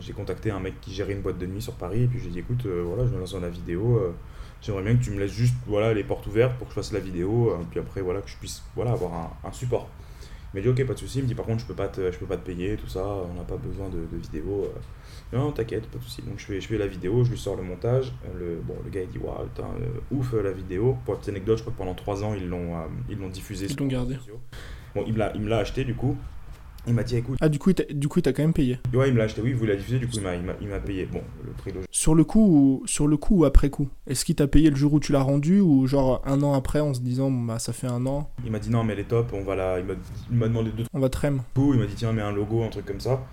[SPEAKER 2] j'ai contacté un mec qui gérait une boîte de nuit sur Paris, et puis j'ai dit écoute, voilà, je me lance dans la vidéo j'aimerais bien que tu me laisses juste voilà, les portes ouvertes pour que je fasse la vidéo, euh, puis après voilà, que je puisse voilà, avoir un, un support. Il m'a dit ok pas de souci, il me dit par contre je peux pas te, je peux pas te payer, tout ça, on n'a pas besoin de, de vidéo. Euh. Non t'inquiète, pas de souci. Donc je fais, je fais la vidéo, je lui sors le montage. Le, bon, le gars il dit waouh, euh, ouf la vidéo. Pour la petite anecdote, je crois que pendant 3 ans ils l'ont ils l'ont diffusé.
[SPEAKER 1] Ils l'ont gardé.
[SPEAKER 2] Bon, il me l'a acheté du coup. Il m'a dit écoute.
[SPEAKER 1] Ah, du coup, il du coup, quand même payé
[SPEAKER 2] Ouais, il me l'a acheté, oui, il voulait la diffuser, du coup, il m'a payé. Bon, le prix
[SPEAKER 1] Sur le coup ou, sur le coup ou après coup? Est-ce qu'il t'a payé le jour où tu l'as rendu ou genre un an après en se disant, bah ça fait un an?
[SPEAKER 2] Il m'a dit non, mais elle est top, on va la. Il m'a demandé deux
[SPEAKER 1] On va trem.
[SPEAKER 2] Il m'a dit tiens, mets un logo, un truc comme ça.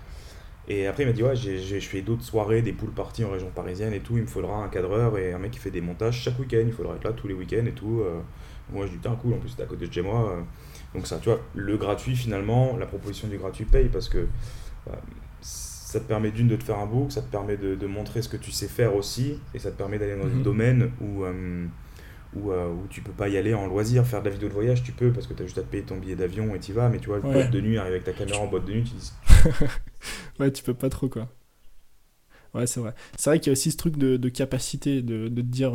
[SPEAKER 2] Et après, il m'a dit ouais, je fais d'autres soirées, des poules parties en région parisienne et tout, il me faudra un cadreur et un mec qui fait des montages chaque week-end, il faudra être là tous les week-ends et tout. Euh. Moi, je dis tiens, cool, en plus, c'était à côté de chez moi. Euh. Donc ça, tu vois, le gratuit finalement, la proposition du gratuit paye parce que euh, ça te permet d'une de te faire un book, ça te permet de, montrer ce que tu sais faire aussi, et ça te permet d'aller dans des mhm. domaines où, euh, où, euh, où, tu peux pas y aller en loisir, faire de la vidéo de voyage, tu peux parce que tu as juste à te payer ton billet d'avion et tu vas, mais tu vois, le boîte de nuit, arrive avec ta caméra en boîte de nuit, tu dis... *laughs*
[SPEAKER 1] ouais, tu peux pas trop quoi. Ouais, c'est vrai. C'est vrai qu'il y a aussi ce truc de, capacité, de, de te dire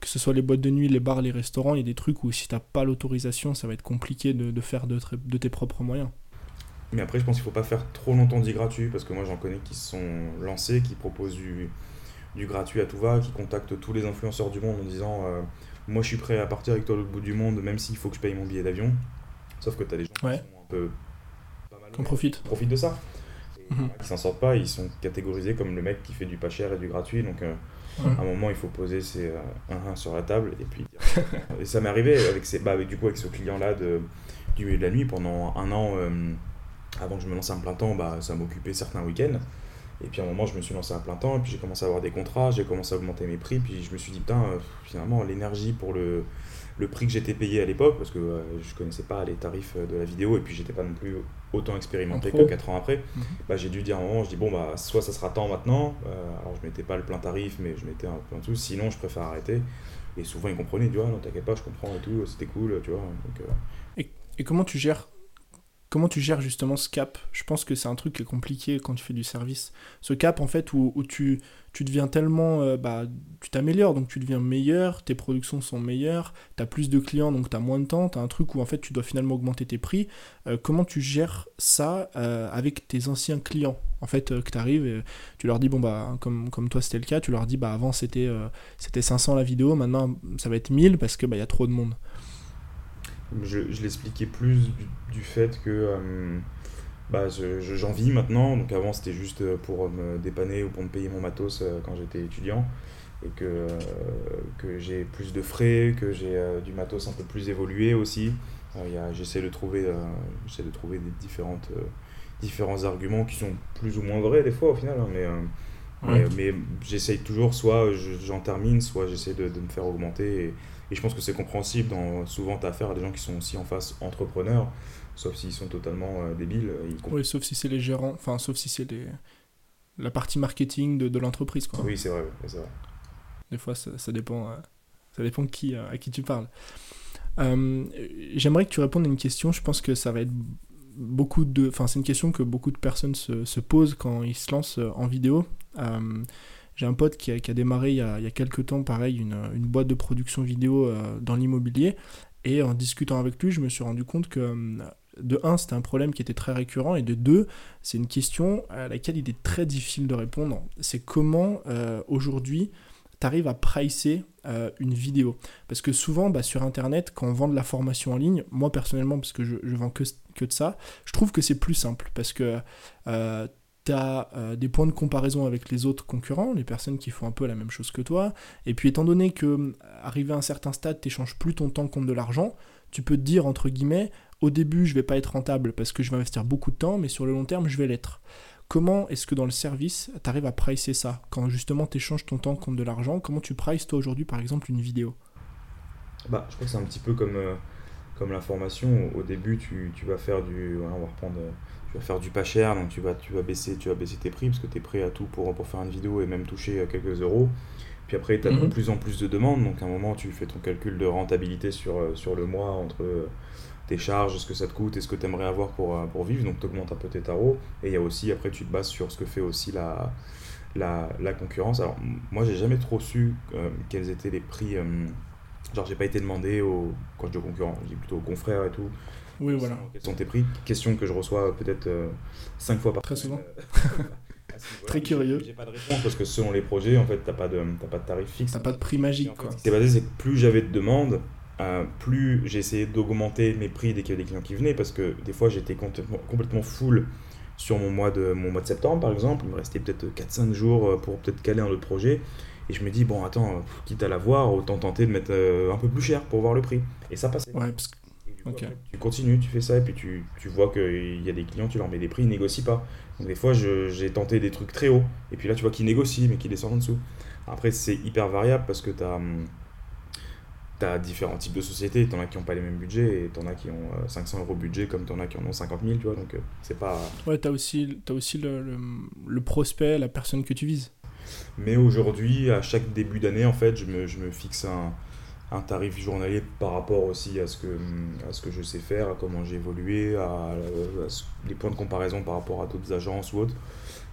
[SPEAKER 1] que ce soit les boîtes de nuit, les bars, les restaurants, il y a des trucs où si t'as pas l'autorisation, ça va être compliqué de, faire de, de, tes propres moyens.
[SPEAKER 2] Mais après, je pense qu'il faut pas faire trop longtemps du gratuit, parce que moi j'en connais qui se sont lancés, qui proposent du, du, gratuit à tout va, qui contactent tous les influenceurs du monde en disant euh, Moi je suis prêt à partir avec toi à l'autre bout du monde, même s'il faut que je paye mon billet d'avion. Sauf que tu as des gens qui sont un peu.
[SPEAKER 1] Pas mal Qu'on profite.
[SPEAKER 2] Profite de ça. Mhm. Qui s'en sortent pas, ils sont catégorisés comme le mec qui fait du pas cher et du gratuit. Donc. Euh, à un moment, il faut poser ses 1 1 sur la table et puis. *laughs* et ça m'est arrivé avec, ces, bah, avec, du coup, avec ce client-là du milieu de la nuit pendant un an. Euh, avant que je me lance à plein temps, bah, ça m'occupait certains week-ends. Et puis à un moment, je me suis lancé à plein temps, et puis j'ai commencé à avoir des contrats, j'ai commencé à augmenter mes prix, puis je me suis dit, putain, euh, finalement, l'énergie pour le, le prix que j'étais payé à l'époque, parce que euh, je connaissais pas les tarifs de la vidéo, et puis j'étais pas non plus autant expérimenté que 4 ans après, mhm. bah, j'ai dû dire à un moment, je dis, bon, bah, soit ça sera temps maintenant, euh, alors je mettais pas le plein tarif, mais je mettais un peu en dessous, sinon je préfère arrêter. Et souvent ils comprenaient, ils disaient, ah, non, t'inquiète pas, je comprends et tout, c'était cool, tu vois. Donc,
[SPEAKER 1] et, et comment tu gères comment tu gères justement ce cap? Je pense que c'est un truc qui est compliqué quand tu fais du service. Ce cap, en fait, où, tu, tu deviens tellement. Euh, bah, tu t'améliores, donc tu deviens meilleur, tes productions sont meilleures, tu as plus de clients, donc tu as moins de temps, tu as un truc où en fait tu dois finalement augmenter tes prix. Euh, comment tu gères ça euh, avec tes anciens clients? En fait, que tu arrives et tu leur dis, bon, bah, comme, toi c'était le cas, tu leur dis, bah, avant c'était c'était 500 la vidéo, maintenant ça va être 1000 parce qu'il bah, y a trop de monde.
[SPEAKER 2] Je, je l'expliquais plus du, fait que bah, j'en vis maintenant. Donc avant, c'était juste pour me dépanner ou pour me payer mon matos euh, quand j'étais étudiant. Et que, euh, que j'ai plus de frais, que j'ai euh, du matos un peu plus évolué aussi. J'essaie de, trouver, de trouver des différentes, différents arguments qui sont plus ou moins vrais des fois au final. Hein, mais, mais, j'essaye toujours, soit j'en termine, soit j'essaie de, de, me faire augmenter. Et, et je pense que c'est compréhensible. Dans, souvent, tu as affaire à des gens qui sont aussi en face entrepreneurs sauf s'ils sont totalement euh, débiles. Euh,
[SPEAKER 1] oui, sauf si c'est les gérants, enfin, sauf si c'est les... la partie marketing de, de l'entreprise. Quoi.
[SPEAKER 2] Oui, c'est vrai, c'est vrai.
[SPEAKER 1] Des fois, ça, ça dépend, euh, ça dépend qui, à qui tu parles. J'aimerais que tu répondes à une question, je pense que ça va être beaucoup de... Enfin, c'est une question que beaucoup de personnes se, se posent quand ils se lancent en vidéo. J'ai un pote qui a, démarré il y a, quelques temps, pareil, une, boîte de production vidéo dans l'immobilier. Et en discutant avec lui, je me suis rendu compte que de un, c'était un problème qui était très récurrent, et de deux, c'est une question à laquelle il est très difficile de répondre. C'est comment euh, aujourd'hui tu arrives à pricer euh, une vidéo? Parce que souvent, bah, sur Internet, quand on vend de la formation en ligne, moi personnellement, parce que je, je vends que, de ça, je trouve que c'est plus simple. Parce que euh, tu as des points de comparaison avec les autres concurrents, les personnes qui font un peu la même chose que toi. Et puis, étant donné que, arrivé à un certain stade, tu plus ton temps contre de l'argent, tu peux te dire, entre guillemets, au début, je vais pas être rentable parce que je vais investir beaucoup de temps, mais sur le long terme, je vais l'être. Comment est-ce que dans le service, tu arrives à pricer ça Quand justement tu échanges ton temps contre de l'argent, comment tu prices toi aujourd'hui par exemple une vidéo?
[SPEAKER 2] Bah, Je crois que c'est un petit peu comme, euh, comme l'information. Au début, tu, vas faire du. on va reprendre. Vas faire du pas cher, donc tu vas, tu vas, baisser, tu vas baisser tes prix parce que tu es prêt à tout pour, pour faire une vidéo et même toucher quelques euros. Puis après, tu as de mhm. plus en plus de demandes, donc à un moment, tu fais ton calcul de rentabilité sur, euh, sur le mois entre tes charges, ce que ça te coûte et ce que tu aimerais avoir pour, euh, pour vivre. Donc tu augmentes un peu tes tarots. Et il y a aussi, après, tu te bases sur ce que fait aussi la, la, la concurrence. Alors moi, j'ai jamais trop su euh, quels étaient les prix. Euh, genre, j'ai pas été demandé aux, quand je dis aux concurrents, je dis plutôt aux confrères et tout.
[SPEAKER 1] Oui, voilà.
[SPEAKER 2] Quels sont tes prix Question que je reçois peut-être 5 fois par
[SPEAKER 1] Très souvent. *laughs* Très curieux.
[SPEAKER 2] J'ai pas de réponse parce que selon les projets, en fait, t'as pas de, pas de tarif fixe.
[SPEAKER 1] T'as pas de prix magique, quoi.
[SPEAKER 2] Ce qui s'est passé, c'est que plus j'avais de demandes, euh, plus j'ai essayé d'augmenter mes prix dès qu'il y avait des clients qui venaient, parce que des fois j'étais complètement, full sur mon mois, de, mon mois de septembre par exemple, il me restait peut-être 4-5 jours euh, pour peut-être caler un autre projet, et je me dis, bon attends, quitte à l'avoir, autant tenter de mettre euh, un peu plus cher pour voir le prix. Et ça passait.
[SPEAKER 1] Ouais, parce que...
[SPEAKER 2] tu continues, tu fais ça, et puis tu, tu vois qu'il y a des clients, tu leur mets des prix, ils négocient pas. Donc des fois j'ai tenté des trucs très hauts, et puis là tu vois qu'ils négocient, mais qu'ils descendent en dessous. Après c'est hyper variable parce que tu as... Hum, différents types de sociétés, t'en as qui n'ont pas les mêmes budgets et t'en as qui ont 500 euh, euros budget comme t'en as qui en ont 50 000, tu vois, donc euh, c'est pas...
[SPEAKER 1] Ouais, t'as aussi, as aussi le, le, prospect, la personne que tu vises.
[SPEAKER 2] Mais aujourd'hui, à chaque début d'année, en fait, je me, je me fixe un, un, tarif journalier par rapport aussi à ce que, à ce que je sais faire, à comment j'ai évolué, à, les points de comparaison par rapport à d'autres agences ou autres.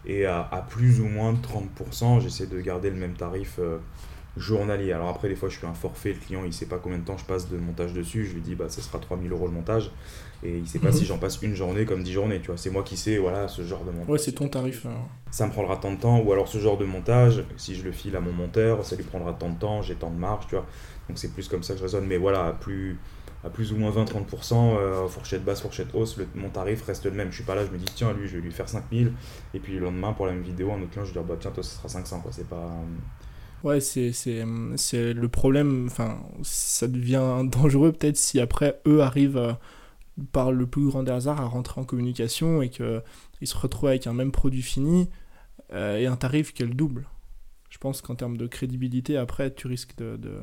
[SPEAKER 2] Et à, à plus ou moins de 30%, j'essaie de garder le même tarif. Euh, journalier. Alors après, des fois, je fais un forfait, le client, il sait pas combien de temps je passe de montage dessus, je lui dis, bah, ça sera 3000 euros le montage, et il sait pas mhm. si j'en passe une journée comme 10 journées, tu vois. C'est moi qui sais, voilà, ce genre de montage.
[SPEAKER 1] Ouais, c'est ton tarif.
[SPEAKER 2] Ça me prendra tant de temps, ou alors ce genre de montage, si je le file à mon monteur, ça lui prendra tant de temps, j'ai tant de marge, tu vois. Donc c'est plus comme ça que je raisonne, mais voilà, à plus, à plus ou moins 20-30%, euh, fourchette basse, fourchette hausse, le, mon tarif reste le même. Je suis pas là, je me dis, tiens, lui, je vais lui faire 5000, et puis le lendemain, pour la même vidéo, un autre client, je vais dire, bah tiens, toi, ce sera 500, quoi. C'est pas.
[SPEAKER 1] Ouais, c'est, c'est, c'est le problème. Enfin, ça devient dangereux peut-être si après eux arrivent par le plus grand des hasards à rentrer en communication et qu'ils se retrouvent avec un même produit fini euh, et un tarif qui double. Je pense qu'en termes de crédibilité, après, tu risques de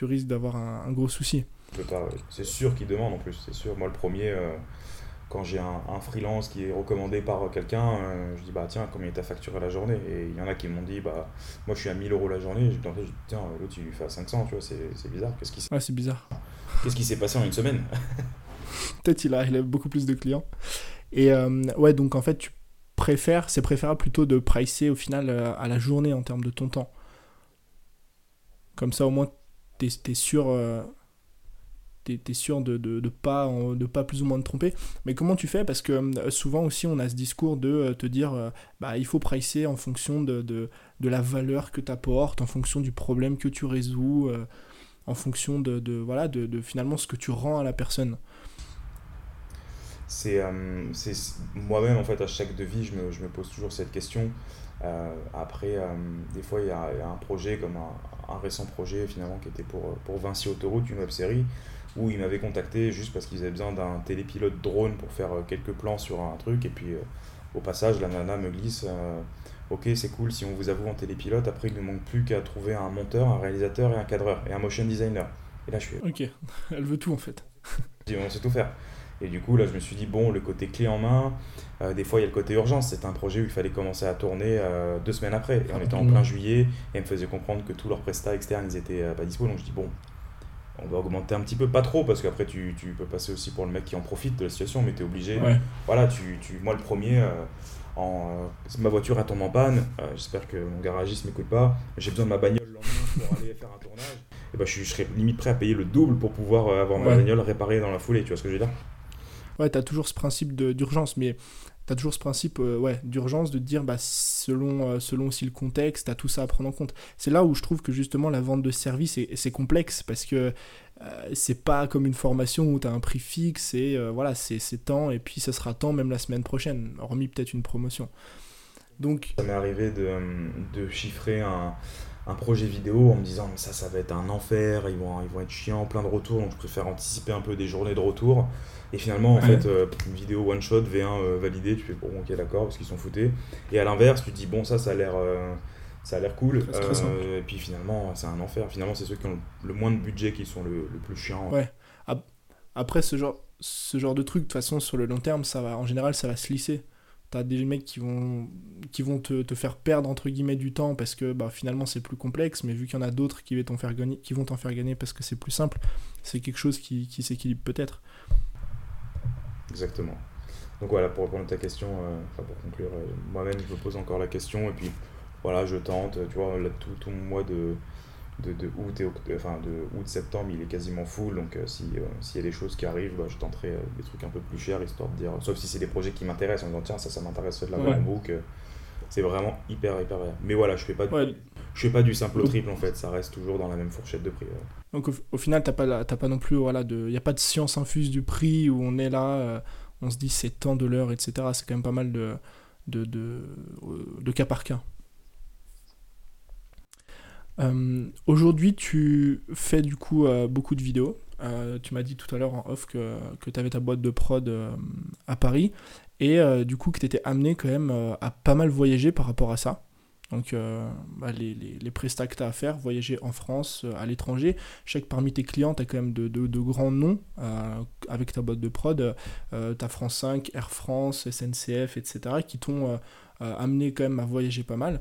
[SPEAKER 1] tu risques d'avoir un, gros souci.
[SPEAKER 2] C'est sûr qu'ils demandent en plus, c'est sûr. Moi, le premier. Euh, quand j'ai un, freelance qui est recommandé par quelqu'un, euh, je dis bah tiens, combien est ta facture à la journée? Et il y en a qui m'ont dit bah moi je suis à 1000 euros la journée. Je dis tiens, l'autre il lui fait à 500, tu vois, c'est bizarre. Qu'est-ce qui
[SPEAKER 1] ouais, c'est bizarre.
[SPEAKER 2] Qu'est-ce qui s'est passé en une semaine? *laughs*
[SPEAKER 1] Peut-être il a, il a beaucoup plus de clients. Et ouais, donc en fait, tu préfères, c'est préférable plutôt de pricer au final à la journée en termes de ton temps. Comme ça, au moins, tu es, sûr t'es sûr de, de, pas, de pas plus ou moins te tromper. Mais comment tu fais? Parce que euh, souvent aussi on a ce discours de euh, te dire euh, bah, il faut pricer en fonction de, de, de la valeur que tu apportes, en fonction du problème que tu résous, en fonction de, de voilà, de, finalement ce que tu rends à la personne.
[SPEAKER 2] C'est moi-même en fait à chaque devis je me, je me pose toujours cette question. Après, des fois, il y, a un projet comme un, un, récent projet finalement qui était pour, pour Vinci Autoroute, une web série où il m'avait contacté juste parce qu'ils avaient besoin d'un télépilote drone pour faire euh, quelques plans sur un truc. Et puis, euh, au passage, la nana me glisse euh, Ok, c'est cool, si on vous avoue en télépilote, après, il ne manque plus qu'à trouver un monteur, un réalisateur et un cadreur, et un motion designer. Et là, je suis.
[SPEAKER 1] Ok, *laughs* elle veut tout en fait. *laughs*
[SPEAKER 2] on sait tout faire. Et du coup, là, je me suis dit, bon, le côté clé en main, des fois, il y a le côté urgence. C'est un projet où il fallait commencer à tourner deux semaines après. Et on était en plein juillet, et elle me faisait comprendre que tous leurs prestats externes, ils étaient pas dispo. Donc, je dis, bon, on va augmenter un petit peu, pas trop, parce qu'après tu, tu, peux passer aussi pour le mec qui en profite de la situation, mais tu es obligé. Voilà, tu, tu, moi le premier, euh, en, euh, ma voiture elle tombe en panne, euh, j'espère que mon garagiste m'écoute pas, j'ai besoin de ma bagnole le lendemain pour aller *laughs* faire un tournage, et ben, je, serais limite prêt à payer le double pour pouvoir avoir ma bagnole réparée dans la foulée, tu vois ce que je veux dire?
[SPEAKER 1] Ouais, tu as toujours ce principe d'urgence, mais tu as toujours ce principe ouais, d'urgence de dire bah, selon, selon aussi le contexte, tu as tout ça à prendre en compte. C'est là où je trouve que justement la vente de services, c'est complexe parce que c'est pas comme une formation où tu as un prix fixe et voilà, c'est temps et puis ça sera temps même la semaine prochaine, hormis peut-être une promotion. Donc...
[SPEAKER 2] Ça m'est arrivé de, de chiffrer un, un, projet vidéo en me disant ça, ça va être un enfer, ils vont, ils vont être chiants, plein de retours, donc je préfère anticiper un peu des journées de retour. Et finalement, en fait, euh, une vidéo one shot, V1 euh, validé, tu fais bon, ok, d'accord, parce qu'ils sont foutés. Et à l'inverse, tu te dis bon, ça, ça a l'air. Euh, ça a l'air cool. et puis finalement, c'est un enfer. Finalement, c'est ceux qui ont le moins de budget qui sont le, plus chiants.
[SPEAKER 1] Ouais. Après, ce genre, ce genre de truc, de toute façon, sur le long terme, ça va, en général, ça va se lisser. T'as des mecs qui vont, qui vont te, te, faire perdre, entre guillemets, du temps parce que bah, finalement, c'est plus complexe. Mais vu qu'il y en a d'autres qui, vont t'en faire gagner, qui vont t'en faire gagner parce que c'est plus simple, c'est quelque chose qui, qui s'équilibre peut-être.
[SPEAKER 2] Exactement. Donc voilà, pour répondre à ta question, euh, enfin pour conclure, euh, moi-même je me pose encore la question et puis voilà, je tente, tu vois, là, tout, tout mon mois de, de, de août et enfin de août septembre il est quasiment full donc euh, si s'il y a des choses qui arrivent bah, je tenterai des trucs un peu plus chers histoire de dire sauf si c'est des projets qui m'intéressent en disant tiens ça ça m'intéresse de la ouais. en book c'est vraiment hyper hyper bien mais voilà je fais pas je fais pas du simple au triple en fait ça reste toujours dans la même fourchette de prix
[SPEAKER 1] donc au, final, tu n'as pas, pas non plus, voilà, il n'y a pas de science infuse du prix où on est là, euh, on se dit c'est tant de l'heure, etc. C'est quand même pas mal de, de, de, de cas par cas. Euh, aujourd'hui, tu fais du coup euh, beaucoup de vidéos. tu m'as dit tout à l'heure en off que, tu avais ta boîte de prod à Paris et du coup que tu étais amené quand même à pas mal voyager par rapport à ça. Donc euh, bah, les, prestats que tu as à faire, voyager en France, euh, à l'étranger. Je sais que parmi tes clients, tu as quand même de, grands noms euh, avec ta boîte de prod. tu as France 5, Air France, SNCF, etc. qui t'ont amené quand même à voyager pas mal.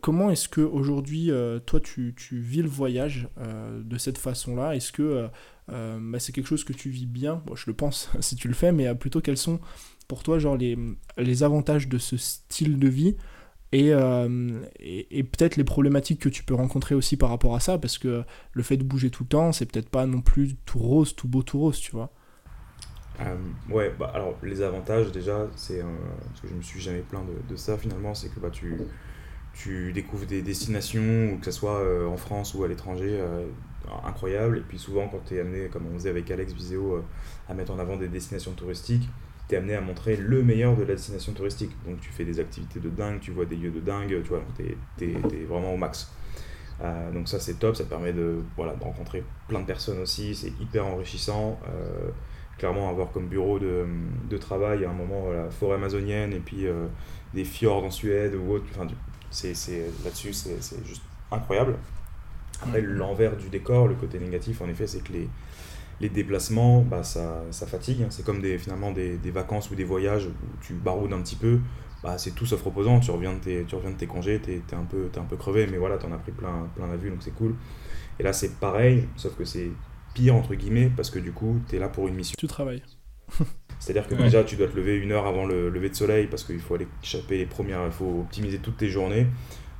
[SPEAKER 1] Comment est-ce que aujourd'hui, toi, tu, tu, vis le voyage de cette façon-là? Est-ce que bah, c'est quelque chose que tu vis bien? Bon, Je le pense *laughs* si tu le fais, mais plutôt quels sont pour toi genre les, les avantages de ce style de vie? Euh, et, et, peut-être les problématiques que tu peux rencontrer aussi par rapport à ça, parce que le fait de bouger tout le temps, c'est peut-être pas non plus tout rose, tout beau, tout rose, tu vois?
[SPEAKER 2] Euh, ouais, bah alors les avantages déjà, c'est parce que je me suis jamais plaint de, de ça finalement, c'est que bah, tu, tu découvres des destinations, que ce soit euh, en France ou à l'étranger, incroyables. Et puis souvent, quand tu es amené, comme on faisait avec Alex Viseo, à mettre en avant des destinations touristiques, tu es amené à montrer le meilleur de la destination touristique. Donc tu fais des activités de dingue, tu vois des lieux de dingue, tu vois, tu es, vraiment au max. Euh, donc ça c'est top, ça permet de, voilà, de rencontrer plein de personnes aussi, c'est hyper enrichissant. Euh, clairement avoir comme bureau de, de, travail à un moment la forêt amazonienne et puis euh, des fjords en Suède ou autre, c'est, là-dessus c'est, juste incroyable. Après l'envers du décor, le côté négatif en effet c'est que les, les déplacements, bah, ça, ça fatigue. C'est comme des, finalement des, des, vacances ou des voyages où tu baroudes un petit peu. Bah, c'est tout sauf reposant. Tu reviens de tes, tu reviens de tes congés, tu es, un peu, es un peu crevé, mais voilà, tu en as pris plein, plein la vue, donc c'est cool. Et là, c'est pareil, sauf que c'est pire, entre guillemets, parce que du coup, tu es là pour une mission.
[SPEAKER 1] Tu travailles. *laughs*
[SPEAKER 2] C'est-à-dire que déjà, tu dois te lever une heure avant le lever de soleil parce qu'il faut aller échapper les premières, il faut optimiser toutes tes journées.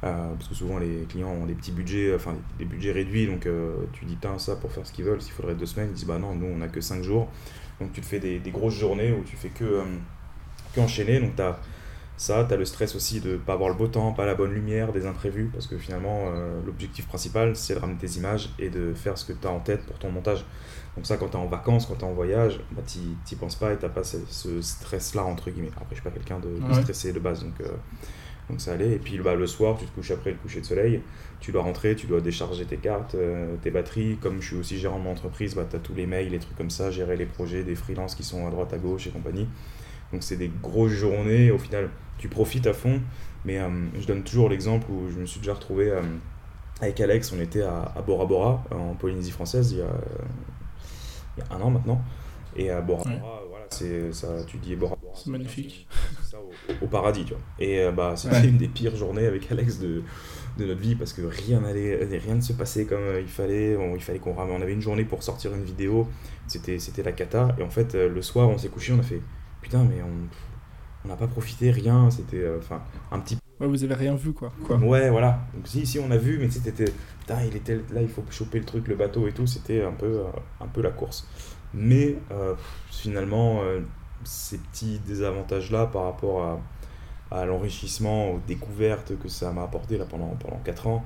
[SPEAKER 2] Euh, parce que souvent les clients ont des petits budgets, enfin des budgets réduits, donc euh, tu dis putain ça pour faire ce qu'ils veulent, s'il faudrait deux semaines, ils disent bah non, nous on a que cinq jours. Donc tu te fais des, grosses journées où tu fais que, euh, que enchaîner, donc tu as ça, tu as le stress aussi de pas avoir le beau temps, pas la bonne lumière, des imprévus, parce que finalement l'objectif principal c'est de ramener tes images et de faire ce que tu as en tête pour ton montage. Donc ça, quand tu es en vacances, quand tu es en voyage, bah, tu penses pas et tu pas ce, stress-là, entre guillemets. Après, je suis pas quelqu'un de, stressé de base, donc, euh, donc ça allait. Et puis bah, le soir, tu te couches après le coucher de soleil, tu dois rentrer, tu dois décharger tes cartes, euh, tes batteries. Comme je suis aussi gérant de mon entreprise, bah, tu as tous les mails, les trucs comme ça, gérer les projets des freelances qui sont à droite, à gauche et compagnie. Donc c'est des grosses journées, au final, tu profites à fond. Mais euh, je donne toujours l'exemple où je me suis déjà retrouvé avec Alex, on était à, à Bora Bora, en Polynésie française, il y a il y a un an maintenant. Et à Bora Bora, voilà, c'est ça, tu dis Bora Bora.
[SPEAKER 1] C'est magnifique.
[SPEAKER 2] Ça au, paradis, tu vois. Et euh, bah, c'était une des pires journées avec Alex de, de notre vie parce que rien n'allait, rien ne se passait comme euh, il fallait. On, il fallait qu'on On avait une journée pour sortir une vidéo. C'était, c'était la cata. Et en fait, euh, le soir, on s'est couché, on a fait putain, mais on n'a pas profité, rien. C'était enfin un petit
[SPEAKER 1] Ouais, vous avez rien vu, quoi. quoi.
[SPEAKER 2] Ouais, voilà. Donc, si, si, on a vu, mais c'était. Putain, il était là, il faut choper le truc, le bateau et tout. C'était un peu, euh, un peu la course. Mais euh, finalement, euh, ces petits désavantages-là par rapport à, à l'enrichissement, aux découvertes que ça m'a apporté là, pendant, pendant 4 ans,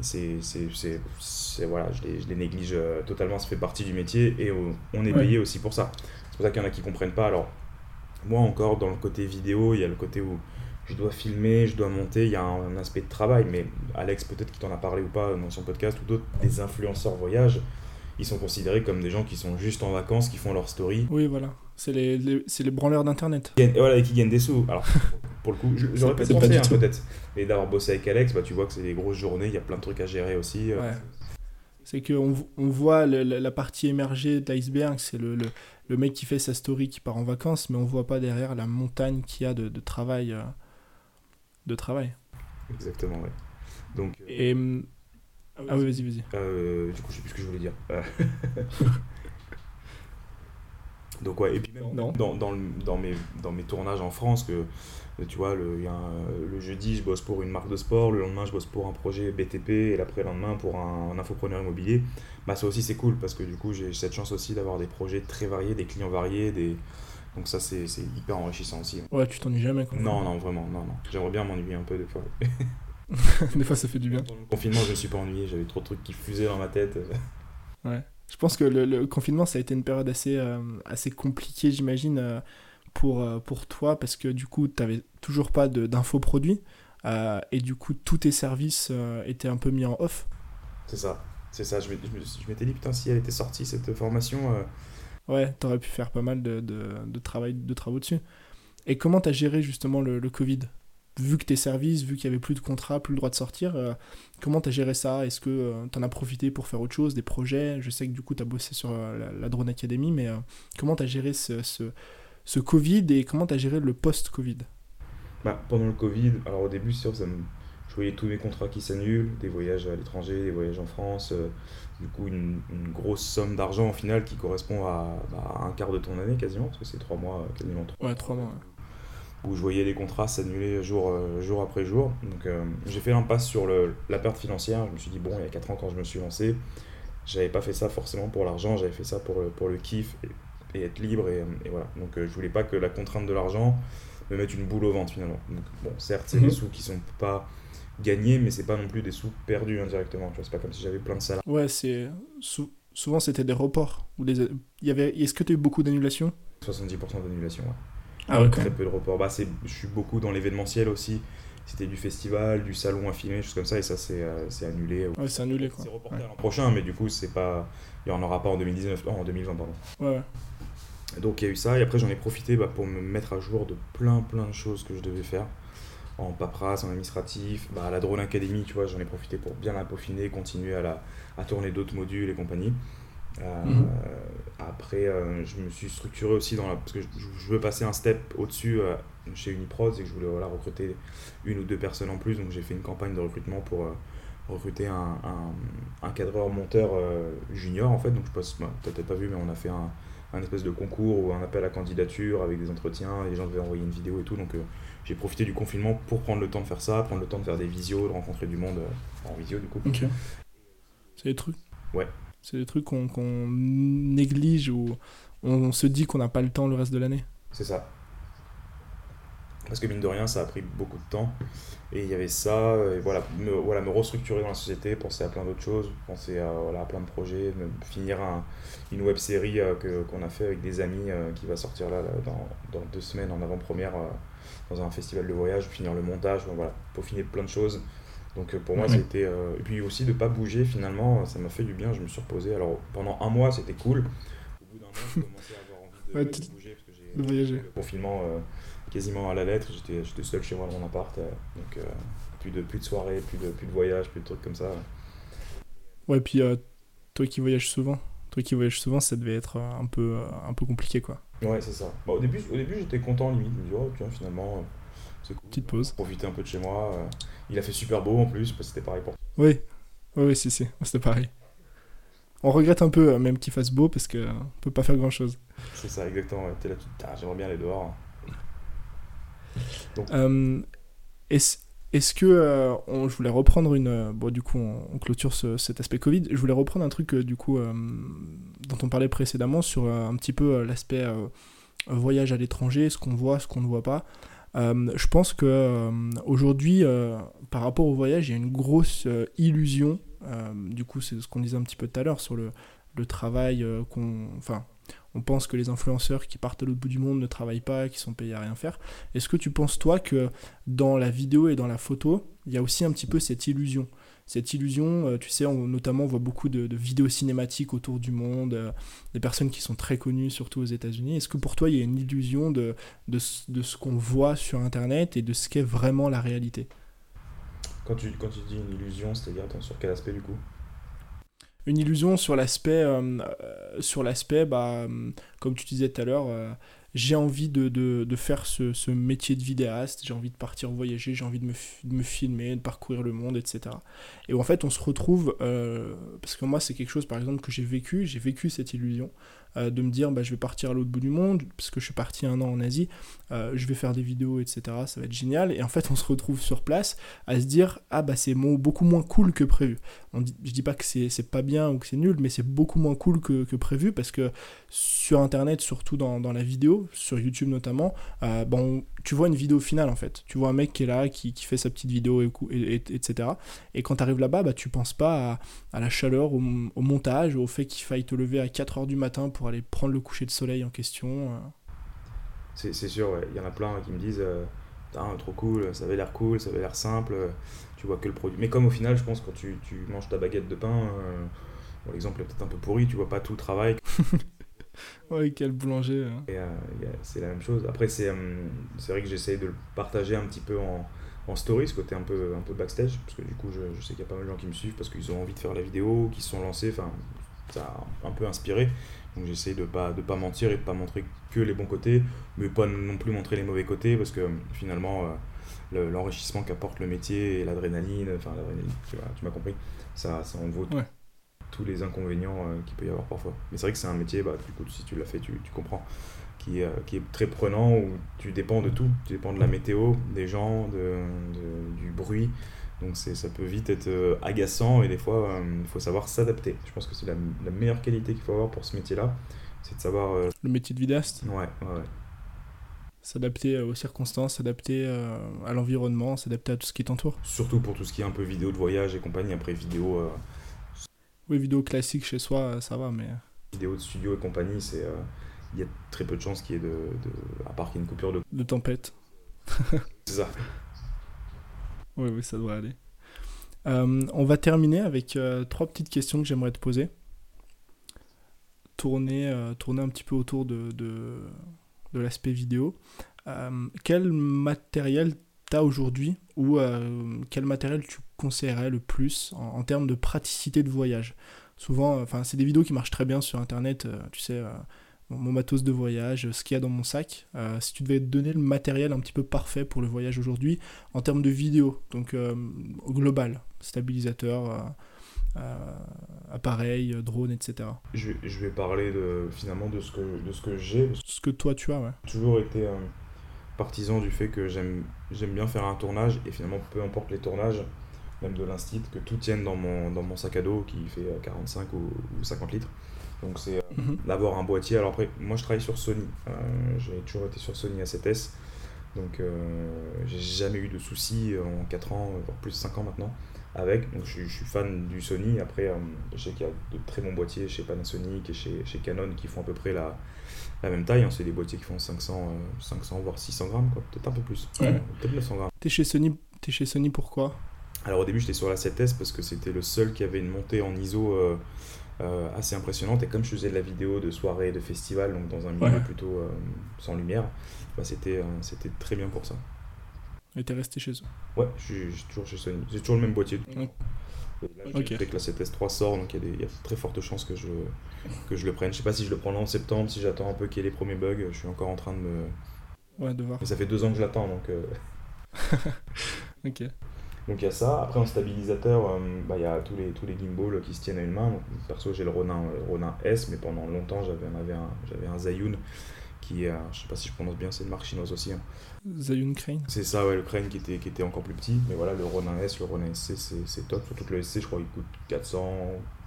[SPEAKER 2] c'est, c'est, voilà, je les, je les, néglige totalement. Ça fait partie du métier et on est payé aussi pour ça. C'est pour ça qu'il y en a qui comprennent pas. Alors, moi encore, dans le côté vidéo, il y a le côté où je dois filmer, je dois monter, il y a un, aspect de travail, mais Alex, peut-être qu'il t'en a parlé ou pas dans son podcast, ou d'autres, des influenceurs voyage, ils sont considérés comme des gens qui sont juste en vacances, qui font leur story.
[SPEAKER 1] Oui, voilà. C'est les, les, branleurs d'Internet.
[SPEAKER 2] Et voilà, et qui gagnent des sous. Alors, *laughs* pour le coup, j'aurais peut-être pensé, hein, peut-être. Mais d'avoir bossé avec Alex, bah, tu vois que c'est des grosses journées, il y a plein de trucs à gérer aussi. Euh.
[SPEAKER 1] Ouais. C'est qu'on on voit la partie émergée de l'iceberg, c'est le, le, le, mec qui fait sa story qui part en vacances, mais on voit pas derrière la montagne qu'il y a de, de travail. Euh, de travail.
[SPEAKER 2] Exactement, ouais. Donc,
[SPEAKER 1] euh, Et... Ah oui, vas-y, vas-y.
[SPEAKER 2] Euh, du coup, je sais plus ce que je voulais dire. *laughs* Donc ouais, et puis même dans, dans, dans, mes, dans mes tournages en France, que tu vois, le, y a le jeudi, je bosse pour une marque de sport, le lendemain, je bosse pour un projet BTP, et l'après-lendemain, pour un, un, infopreneur immobilier, bah ça aussi, c'est cool, parce que du coup, j'ai cette chance aussi d'avoir des projets très variés, des clients variés, des, donc ça, c'est hyper enrichissant aussi.
[SPEAKER 1] Ouais, tu t'ennuies jamais quoi.
[SPEAKER 2] Non, non, vraiment, non, non. J'aimerais bien m'ennuyer un peu des fois. *laughs*
[SPEAKER 1] des fois, ça fait du bien.
[SPEAKER 2] Pendant le confinement, je ne me suis pas ennuyé, j'avais trop de trucs qui fusaient dans ma tête.
[SPEAKER 1] ouais. Je pense que le, confinement, ça a été une période assez, euh, assez compliquée, j'imagine, euh, pour, euh, pour toi, parce que du coup, tu n'avais toujours pas d'infoproduits, et du coup, tous tes services étaient un peu mis en off.
[SPEAKER 2] C'est ça, c'est ça. Je m'étais dit, putain, si elle était sortie, cette formation
[SPEAKER 1] Ouais, t'aurais pu faire pas mal de, de, travail, de travaux dessus. Et comment t'as géré justement le, le, Covid? Vu que tes services, vu qu'il y avait plus de contrats, plus le droit de sortir, euh, comment t'as géré ça? Est-ce que euh, t'en as profité pour faire autre chose, des projets? Je sais que du coup t'as bossé sur euh, la, Drone Academy, mais comment t'as géré ce, ce, ce, Covid et comment t'as géré le post-Covid?
[SPEAKER 2] Bah, Pendant le Covid, alors au début, sûr, ça me je voyais tous mes contrats qui s'annulent, des voyages à l'étranger, des voyages en France, du coup une, une grosse somme d'argent au final qui correspond à, bah, un quart de ton année quasiment, parce que c'est trois mois, quasiment
[SPEAKER 1] trois, ouais, trois mois.
[SPEAKER 2] Où je voyais les contrats s'annuler jour, euh, jour après jour. Donc euh, j'ai fait l'impasse sur le, la perte financière. Je me suis dit, bon, il y a quatre ans quand je me suis lancé, j'avais pas fait ça forcément pour l'argent, j'avais fait ça pour, pour le kiff et, être libre. Et, et, voilà. Donc euh, je voulais pas que la contrainte de l'argent me mette une boule au ventre finalement. Donc bon, certes, c'est des mhm. sous qui sont pas gagner, mais c'est pas non plus des sous perdus indirectement. C'est pas comme si j'avais plein de salaires.
[SPEAKER 1] Ouais, c'est souvent c'était des reports. Ou des... Il y avait... Est-ce que tu as eu beaucoup d'annulations?
[SPEAKER 2] 70% d'annulations, ouais.
[SPEAKER 1] Ah ouais,
[SPEAKER 2] Très peu de reports. Bah, je suis beaucoup dans l'événementiel aussi. C'était du festival, du salon à filmer, choses comme ça, et ça c'est euh, annulé.
[SPEAKER 1] Ouais, c'est annulé quoi.
[SPEAKER 2] C'est reporté l'an prochain, mais du coup, c'est pas... il n'y en aura pas en 2019, en 2020, pardon.
[SPEAKER 1] Ouais, ouais.
[SPEAKER 2] Donc il y a eu ça, et après j'en ai profité bah, pour me mettre à jour de plein plein de choses que je devais faire en paperasse, en administratif. Bah, à la Drone Academy, tu vois, j'en ai profité pour bien la peaufiner, continuer à, la, à tourner d'autres modules et compagnie. Euh, mhm. Après, euh, je me suis structuré aussi dans la, parce que je, veux passer un step au-dessus euh, chez Uniprod et que je voulais voilà, recruter une ou deux personnes en plus. Donc j'ai fait une campagne de recrutement pour recruter un, un, un, cadreur monteur junior en fait. Donc je pense, bah, peut-être pas vu, mais on a fait un, un espèce de concours ou un appel à candidature avec des entretiens, les gens devaient envoyer une vidéo et tout. Donc j'ai profité du confinement pour prendre le temps de faire ça, prendre le temps de faire des visios, de rencontrer du monde en visio du coup.
[SPEAKER 1] C'est des trucs.
[SPEAKER 2] Ouais.
[SPEAKER 1] C'est des trucs qu'on néglige ou on se dit qu'on n'a pas le temps le reste de l'année.
[SPEAKER 2] C'est ça. Parce que mine de rien, ça a pris beaucoup de temps. Et il y avait ça, et voilà, me, voilà, me restructurer dans la société, penser à plein d'autres choses, penser à, voilà, à plein de projets, finir une web série euh, qu'on a fait avec des amis euh, qui va sortir là, dans, dans, deux semaines en avant-première euh, dans un festival de voyage, finir le montage, voilà, peaufiner plein de choses. Donc pour moi, c'était. et puis aussi de ne pas bouger finalement, ça m'a fait du bien, je me suis reposé. Alors pendant un mois, c'était cool. Au bout d'un mois, je commençais à avoir envie de, bouger parce que j'ai. Le confinement quasiment à la lettre. J'étais, j'étais seul chez moi dans mon appart. Euh, donc euh, plus, de, plus de soirées, plus de, plus de voyages, plus de trucs comme ça.
[SPEAKER 1] Ouais, puis euh, toi qui voyages souvent, toi qui voyages souvent, ça devait être un peu, un peu compliqué quoi.
[SPEAKER 2] Ouais, c'est ça. Bah, au début, au début j'étais content limite. Je me dis, oh, tiens, finalement, c'est cool.
[SPEAKER 1] Petite pause.
[SPEAKER 2] Profiter un peu de chez moi. Il a fait super beau en plus, parce que c'était pareil pour
[SPEAKER 1] Oui, oui, oui, si, si, c'était pareil. On regrette un peu même qu'il fasse beau parce qu'on peut pas faire grand chose.
[SPEAKER 2] C'est ça, exactement. T'es là, j'aimerais bien aller dehors.
[SPEAKER 1] Euh, est-ce que euh, on, je voulais reprendre une euh, bon du coup on, clôture cet aspect Covid je voulais reprendre un truc du coup dont on parlait précédemment sur un petit peu l'aspect voyage à l'étranger ce qu'on voit ce qu'on ne voit pas je pense que aujourd'hui par rapport au voyage il y a une grosse illusion du coup c'est ce qu'on disait un petit peu tout à l'heure sur le, le travail qu'on enfin on pense que les influenceurs qui partent à l'autre bout du monde ne travaillent pas, qui sont payés à rien faire. Est-ce que tu penses, toi, que dans la vidéo et dans la photo, il y a aussi un petit peu cette illusion? Cette illusion, euh, tu sais, on, notamment on voit beaucoup de, vidéos cinématiques autour du monde, euh, des personnes qui sont très connues, surtout aux États-Unis. Est-ce que pour toi, il y a une illusion de, de, ce qu'on voit sur Internet et de ce qu'est vraiment la réalité?
[SPEAKER 2] Quand tu, quand tu dis une illusion, c'est-à-dire sur quel aspect du coup?
[SPEAKER 1] Une illusion sur l'aspect, euh, euh, sur l'aspect, bah, comme tu disais tout à l'heure, euh, j'ai envie de, faire ce, métier de vidéaste, j'ai envie de partir voyager, j'ai envie de me, de me, filmer, de parcourir le monde, etc. Et en fait, on se retrouve, parce que moi, c'est quelque chose, par exemple, que j'ai vécu, j'ai vécu cette illusion. Euh, de me dire bah, je vais partir à l'autre bout du monde, parce que je suis parti un an en Asie, euh, je vais faire des vidéos, etc. Ça va être génial. Et en fait, on se retrouve sur place à se dire ah bah c'est beaucoup moins cool que prévu. On dit, je dis pas que c'est pas bien ou que c'est nul, mais c'est beaucoup moins cool que, que, prévu parce que sur Internet, surtout dans, dans la vidéo, sur YouTube notamment, euh, tu vois une vidéo finale en fait. Tu vois un mec qui est là, qui, qui fait sa petite vidéo, et, etc. Et quand tu arrives là-bas, bah, tu penses pas à, à la chaleur, au, au, montage, au fait qu'il faille te lever à 4h du matin pour aller prendre le coucher de soleil en question. Euh.
[SPEAKER 2] C'est sûr, il y en a plein qui me disent euh, trop cool, ça avait l'air cool, ça avait l'air simple, tu vois que le produit. Mais comme au final, je pense, quand tu, tu manges ta baguette de pain, euh, bon, l'exemple est peut-être un peu pourri, tu vois pas tout le travail. *laughs*
[SPEAKER 1] ouais, quel boulanger. Hein.
[SPEAKER 2] c'est la même chose. Après, c'est vrai que j'essaye de le partager un petit peu en, en story, ce côté un peu, un peu backstage, parce que du coup, je, je sais qu'il y a pas mal de gens qui me suivent parce qu'ils ont envie de faire la vidéo, qui se sont lancés, enfin, ça a un peu inspiré. Donc j'essaie de pas de pas mentir et de pas montrer que les bons côtés, mais pas non plus montrer les mauvais côtés parce que finalement euh, l'enrichissement qu'apporte le métier et l'adrénaline, enfin l'adrénaline, tu, m'as compris, ça, ça en vaut tous les inconvénients euh, qu'il peut y avoir parfois. Mais c'est vrai que c'est un métier, bah, du coup, si tu l'as fait, tu, tu comprends, qui, euh, qui, est très prenant où tu dépends de tout. Tu dépends de la météo, des gens, de, du bruit. Donc ça peut vite être euh, agaçant et des fois, il euh, faut savoir s'adapter. Je pense que c'est la, meilleure qualité qu'il faut avoir pour ce métier-là. C'est de savoir... Euh,
[SPEAKER 1] Le métier de vidéaste
[SPEAKER 2] Ouais, ouais, ouais.
[SPEAKER 1] S'adapter aux circonstances, s'adapter à l'environnement, s'adapter à tout ce qui t'entoure.
[SPEAKER 2] Surtout pour tout ce qui est un peu vidéo de voyage et compagnie. Après, vidéo...
[SPEAKER 1] Oui, vidéo classique chez soi, ça va, mais...
[SPEAKER 2] Vidéo de studio et compagnie, c'est... Il y a très peu de chances qu'il y ait de, de... À part qu'il y ait une coupure de...
[SPEAKER 1] De tempête. *laughs*
[SPEAKER 2] c'est ça.
[SPEAKER 1] Oui, ça doit aller. Euh, on va terminer avec euh, trois petites questions que j'aimerais te poser. Tourner, euh, un petit peu autour de, l'aspect vidéo. quel matériel tu as aujourd'hui ou quel matériel tu conseillerais le plus en, en, termes de praticité de voyage? Souvent, enfin, c'est des vidéos qui marchent très bien sur Internet, tu sais mon matos de voyage, ce qu'il y a dans mon sac. Euh, si tu devais donner le matériel un petit peu parfait pour le voyage aujourd'hui en termes de vidéo, donc euh, global, stabilisateur, appareils, drones, etc.
[SPEAKER 2] Je, je, vais parler de, finalement de ce que, de ce que j'ai.
[SPEAKER 1] Ce que toi tu as, ouais.
[SPEAKER 2] J'ai toujours été partisan du fait que j'aime bien faire un tournage et finalement peu importe les tournages, même de l'instit, que tout tienne dans mon, dans mon sac à dos qui fait 45 ou, 50 litres. Donc c'est mhm. d'avoir un boîtier. Alors après, moi je travaille sur Sony. j'ai toujours été sur Sony A7S. Donc euh, j'ai jamais eu de soucis en 4 ans, voire plus de 5 ans maintenant avec. Donc je, suis fan du Sony. Après, euh, je sais qu'il y a de très bons boîtiers chez Panasonic et chez, chez Canon qui font à peu près la, la même taille. Hein. C'est des boîtiers qui font 500, 500 euh, voire 600 grammes, peut-être un peu plus. Peut-être 900 grammes.
[SPEAKER 1] T'es chez Sony, es chez Sony pourquoi?
[SPEAKER 2] Alors au début, j'étais sur la 7S parce que c'était le seul qui avait une montée en ISO. Assez impressionnante et comme je faisais de la vidéo de soirée, de festival, donc dans un milieu plutôt sans lumière, bah, c'était euh, c'était très bien pour ça.
[SPEAKER 1] Et t'es resté chez eux
[SPEAKER 2] Ouais, je suis, toujours chez Sony. J'ai toujours le même boîtier. Okay. Dès que la 7S3 sort, donc il y, y, a très fortes chances que je, que je le prenne. Je sais pas si je le prends en septembre, si j'attends un peu qu'il y ait les premiers bugs. Je suis encore en train de me.
[SPEAKER 1] Ouais, de voir.
[SPEAKER 2] Mais ça fait deux ans que je l'attends, donc. Euh. *laughs*
[SPEAKER 1] ok.
[SPEAKER 2] Donc il y a ça. Après en stabilisateur, euh, bah, il y a tous les, tous les gimbals qui se tiennent à une main. perso j'ai le Ronin, Ronin S, mais pendant longtemps j'avais un, j'avais un Zayun qui est, je sais pas si je prononce bien, c'est une marque chinoise aussi. Hein.
[SPEAKER 1] Zayun Crane
[SPEAKER 2] C'est ça, ouais, le Crane qui était, qui était encore plus petit. Mais voilà, le Ronin S, le Ronin SC, c'est top. Surtout que le SC, je crois, il coûte 400,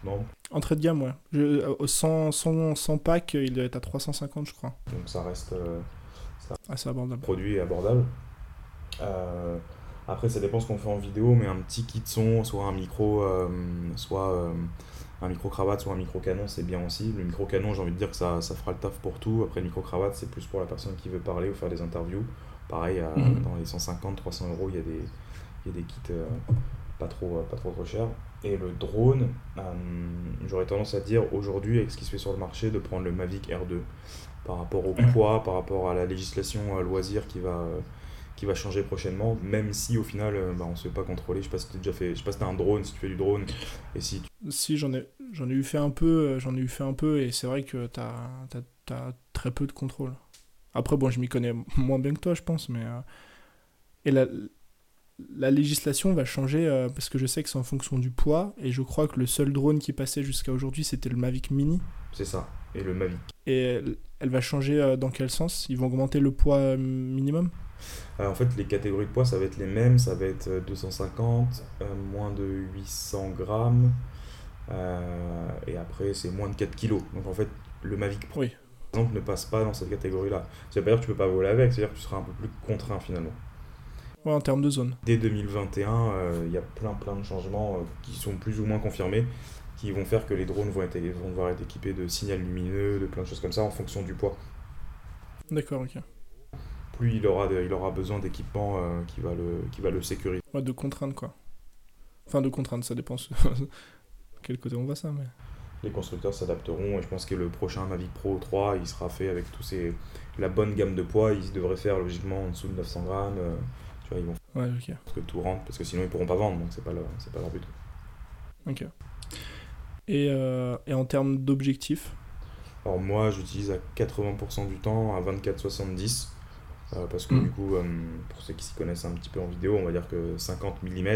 [SPEAKER 2] non?
[SPEAKER 1] Entrée de gamme, ouais. Je, sans, sans, sans, pack, il doit être à 350, je crois.
[SPEAKER 2] Donc ça reste. Euh,
[SPEAKER 1] assez abordable.
[SPEAKER 2] Produit abordable. Euh, après, ça dépend ce qu'on fait en vidéo, mais un petit kit son, soit un micro, euh, soit un micro-cravate soit un micro-canon, c'est bien aussi. Le micro-canon, j'ai envie de dire que ça, ça fera le taf pour tout. Après, le micro-cravate, c'est plus pour la personne qui veut parler ou faire des interviews. Pareil, mhm. dans les 150-300 euros, il y, a des, y a des kits euh, pas, trop, euh, pas trop trop chers. Et le drone, euh, j'aurais tendance à dire aujourd'hui, avec ce qui se fait sur le marché, de prendre le Mavic R2 par rapport au poids, par rapport à la législation loisir qui va qui va changer prochainement, même si au final bah, on ne se fait pas contrôler. Je sais pas si déjà fait, je sais pas si un drone, si tu fais du drone et si.
[SPEAKER 1] Si j'en ai, j'en ai eu fait un peu, j'en ai eu fait un peu et c'est vrai que tu as, très peu de contrôle. Après bon, je m'y connais moins bien que toi, je pense, mais et la, la législation va changer euh, parce que je sais que c'est en fonction du poids et je crois que le seul drone qui passait jusqu'à aujourd'hui c'était le Mavic Mini.
[SPEAKER 2] C'est ça, et le Mavic.
[SPEAKER 1] Et elle, va changer euh, dans quel sens? Ils vont augmenter le poids euh, minimum?
[SPEAKER 2] En fait, les catégories de poids ça va être les mêmes, ça va être 250, moins de 800 grammes, et après c'est moins de 4 kilos. Donc en fait, le Mavic Pro ne passe pas dans cette catégorie-là. Ça veut pas dire que tu peux pas voler avec, c'est-à-dire que tu seras un peu plus contraint finalement.
[SPEAKER 1] Ouais, en termes de zone.
[SPEAKER 2] Dès 2021, euh, il y a plein plein de changements euh, qui sont plus ou moins confirmés, qui vont faire que les drones vont, être, vont devoir être équipés de signal lumineux, de plein de choses comme ça en fonction du poids.
[SPEAKER 1] D'accord, ok.
[SPEAKER 2] Plus il aura, il aura besoin d'équipement euh, qui, va le, qui va le sécuriser.
[SPEAKER 1] Ouais, de contraintes quoi. Enfin, de contraintes, ça dépend. *laughs* Quel côté on va ça, mais
[SPEAKER 2] les constructeurs s'adapteront et je pense que le prochain Mavic Pro 3 il sera fait avec tous ces la bonne gamme de poids il devrait faire logiquement en dessous de 900 grammes tu vois, ils vont
[SPEAKER 1] ouais, ok.
[SPEAKER 2] parce que tout rentre, parce que sinon ils pourront pas vendre, donc c'est pas, leur, pas leur but.
[SPEAKER 1] Ok. Et, euh, et en termes d'objectifs
[SPEAKER 2] Alors moi j'utilise à 80% du temps à 24-70, euh, parce que hmm. du coup, euh, pour ceux qui s'y connaissent un petit peu en vidéo, on va dire que 50 mm,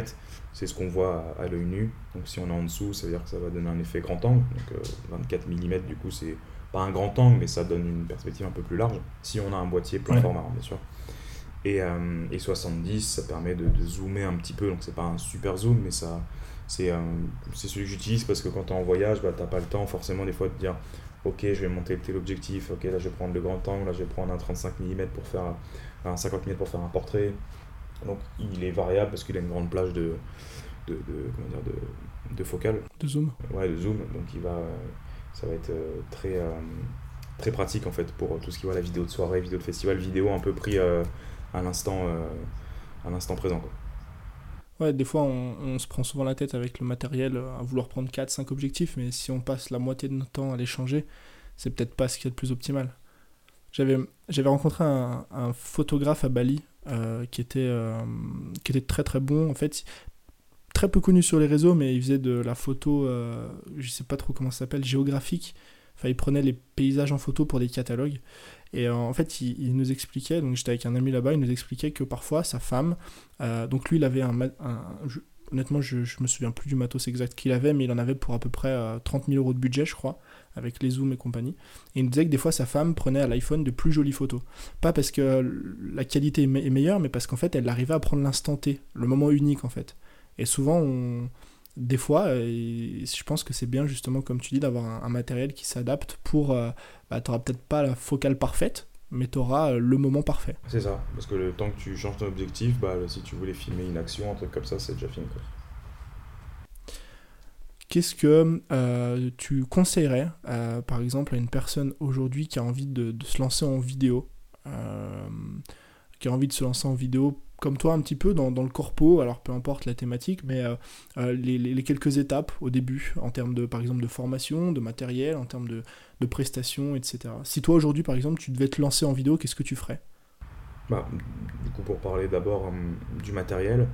[SPEAKER 2] c'est ce qu'on voit à, l'œil nu. Donc si on est en dessous, ça veut dire que ça va donner un effet grand angle. Donc 24 mm, du coup, c'est pas un grand angle, mais ça donne une perspective un peu plus large. Si on a un boîtier plein format, bien sûr. Et, euh, et 70, ça permet de, zoomer un petit peu, donc c'est pas un super zoom, mais ça, c'est euh, celui que j'utilise parce que quand tu es en voyage, bah, tu n'as pas le temps forcément des fois de dire ok je vais monter tel objectif, ok là je vais prendre le grand angle, là je vais prendre un 35 mm pour faire un 50 mm pour faire un portrait. Donc il est variable parce qu'il a une grande plage de, de, de comment dire, de, de focale.
[SPEAKER 1] De zoom.
[SPEAKER 2] Ouais, de zoom, donc il va, ça va être euh, très, très pratique en fait pour tout ce qui va la vidéo de soirée, vidéo de festival, vidéo un peu pris à l'instant euh, à l'instant présent. Quoi.
[SPEAKER 1] Ouais, des fois on, se prend souvent la tête avec le matériel à vouloir prendre 4-5 objectifs, mais si on passe la moitié de notre temps à les changer, c'est peut-être pas ce qui est le plus optimal. J'avais, rencontré un, photographe à Bali euh, qui, était, euh, qui était très très bon. En fait, très peu connu sur les réseaux, mais il faisait de la photo, je sais pas trop comment ça s'appelle, géographique. Enfin, il prenait les paysages en photo pour des catalogues. Et euh, en fait, il, nous expliquait, donc j'étais avec un ami là-bas, il nous expliquait que parfois sa femme, euh, donc lui il avait un, honnêtement, je, je me souviens plus du matos exact qu'il avait, mais il en avait pour à peu près 30 000 euros de budget, je crois, avec les zooms et compagnie. Et il nous disait que des fois, sa femme prenait à l'iPhone de plus jolies photos. Pas parce que la qualité est, meilleure, mais parce qu'en fait, elle arrivait à prendre l'instant T, le moment unique, en fait. Et souvent, on des fois, je pense que c'est bien justement, comme tu dis, d'avoir un, matériel qui s'adapte pour... Euh, bah, tu n'auras peut-être pas la focale parfaite, mais tu auras euh, le moment parfait.
[SPEAKER 2] C'est ça, parce que le temps que tu changes ton objectif, bah, si tu voulais filmer une action, un truc comme ça, c'est déjà fini.
[SPEAKER 1] Qu'est-ce que euh, tu conseillerais, par exemple, à une personne aujourd'hui qui a envie de, de, se lancer en vidéo qui a envie de se lancer en vidéo comme toi un petit peu dans, le corpo, alors peu importe la thématique, mais euh, euh, les, quelques étapes au début, en termes de, par exemple, de formation, de matériel, en termes de, prestations, etc. Si toi aujourd'hui, par exemple, tu devais te lancer en vidéo, qu'est-ce que tu ferais?
[SPEAKER 2] Bah, Du coup, pour parler d'abord hum, du matériel,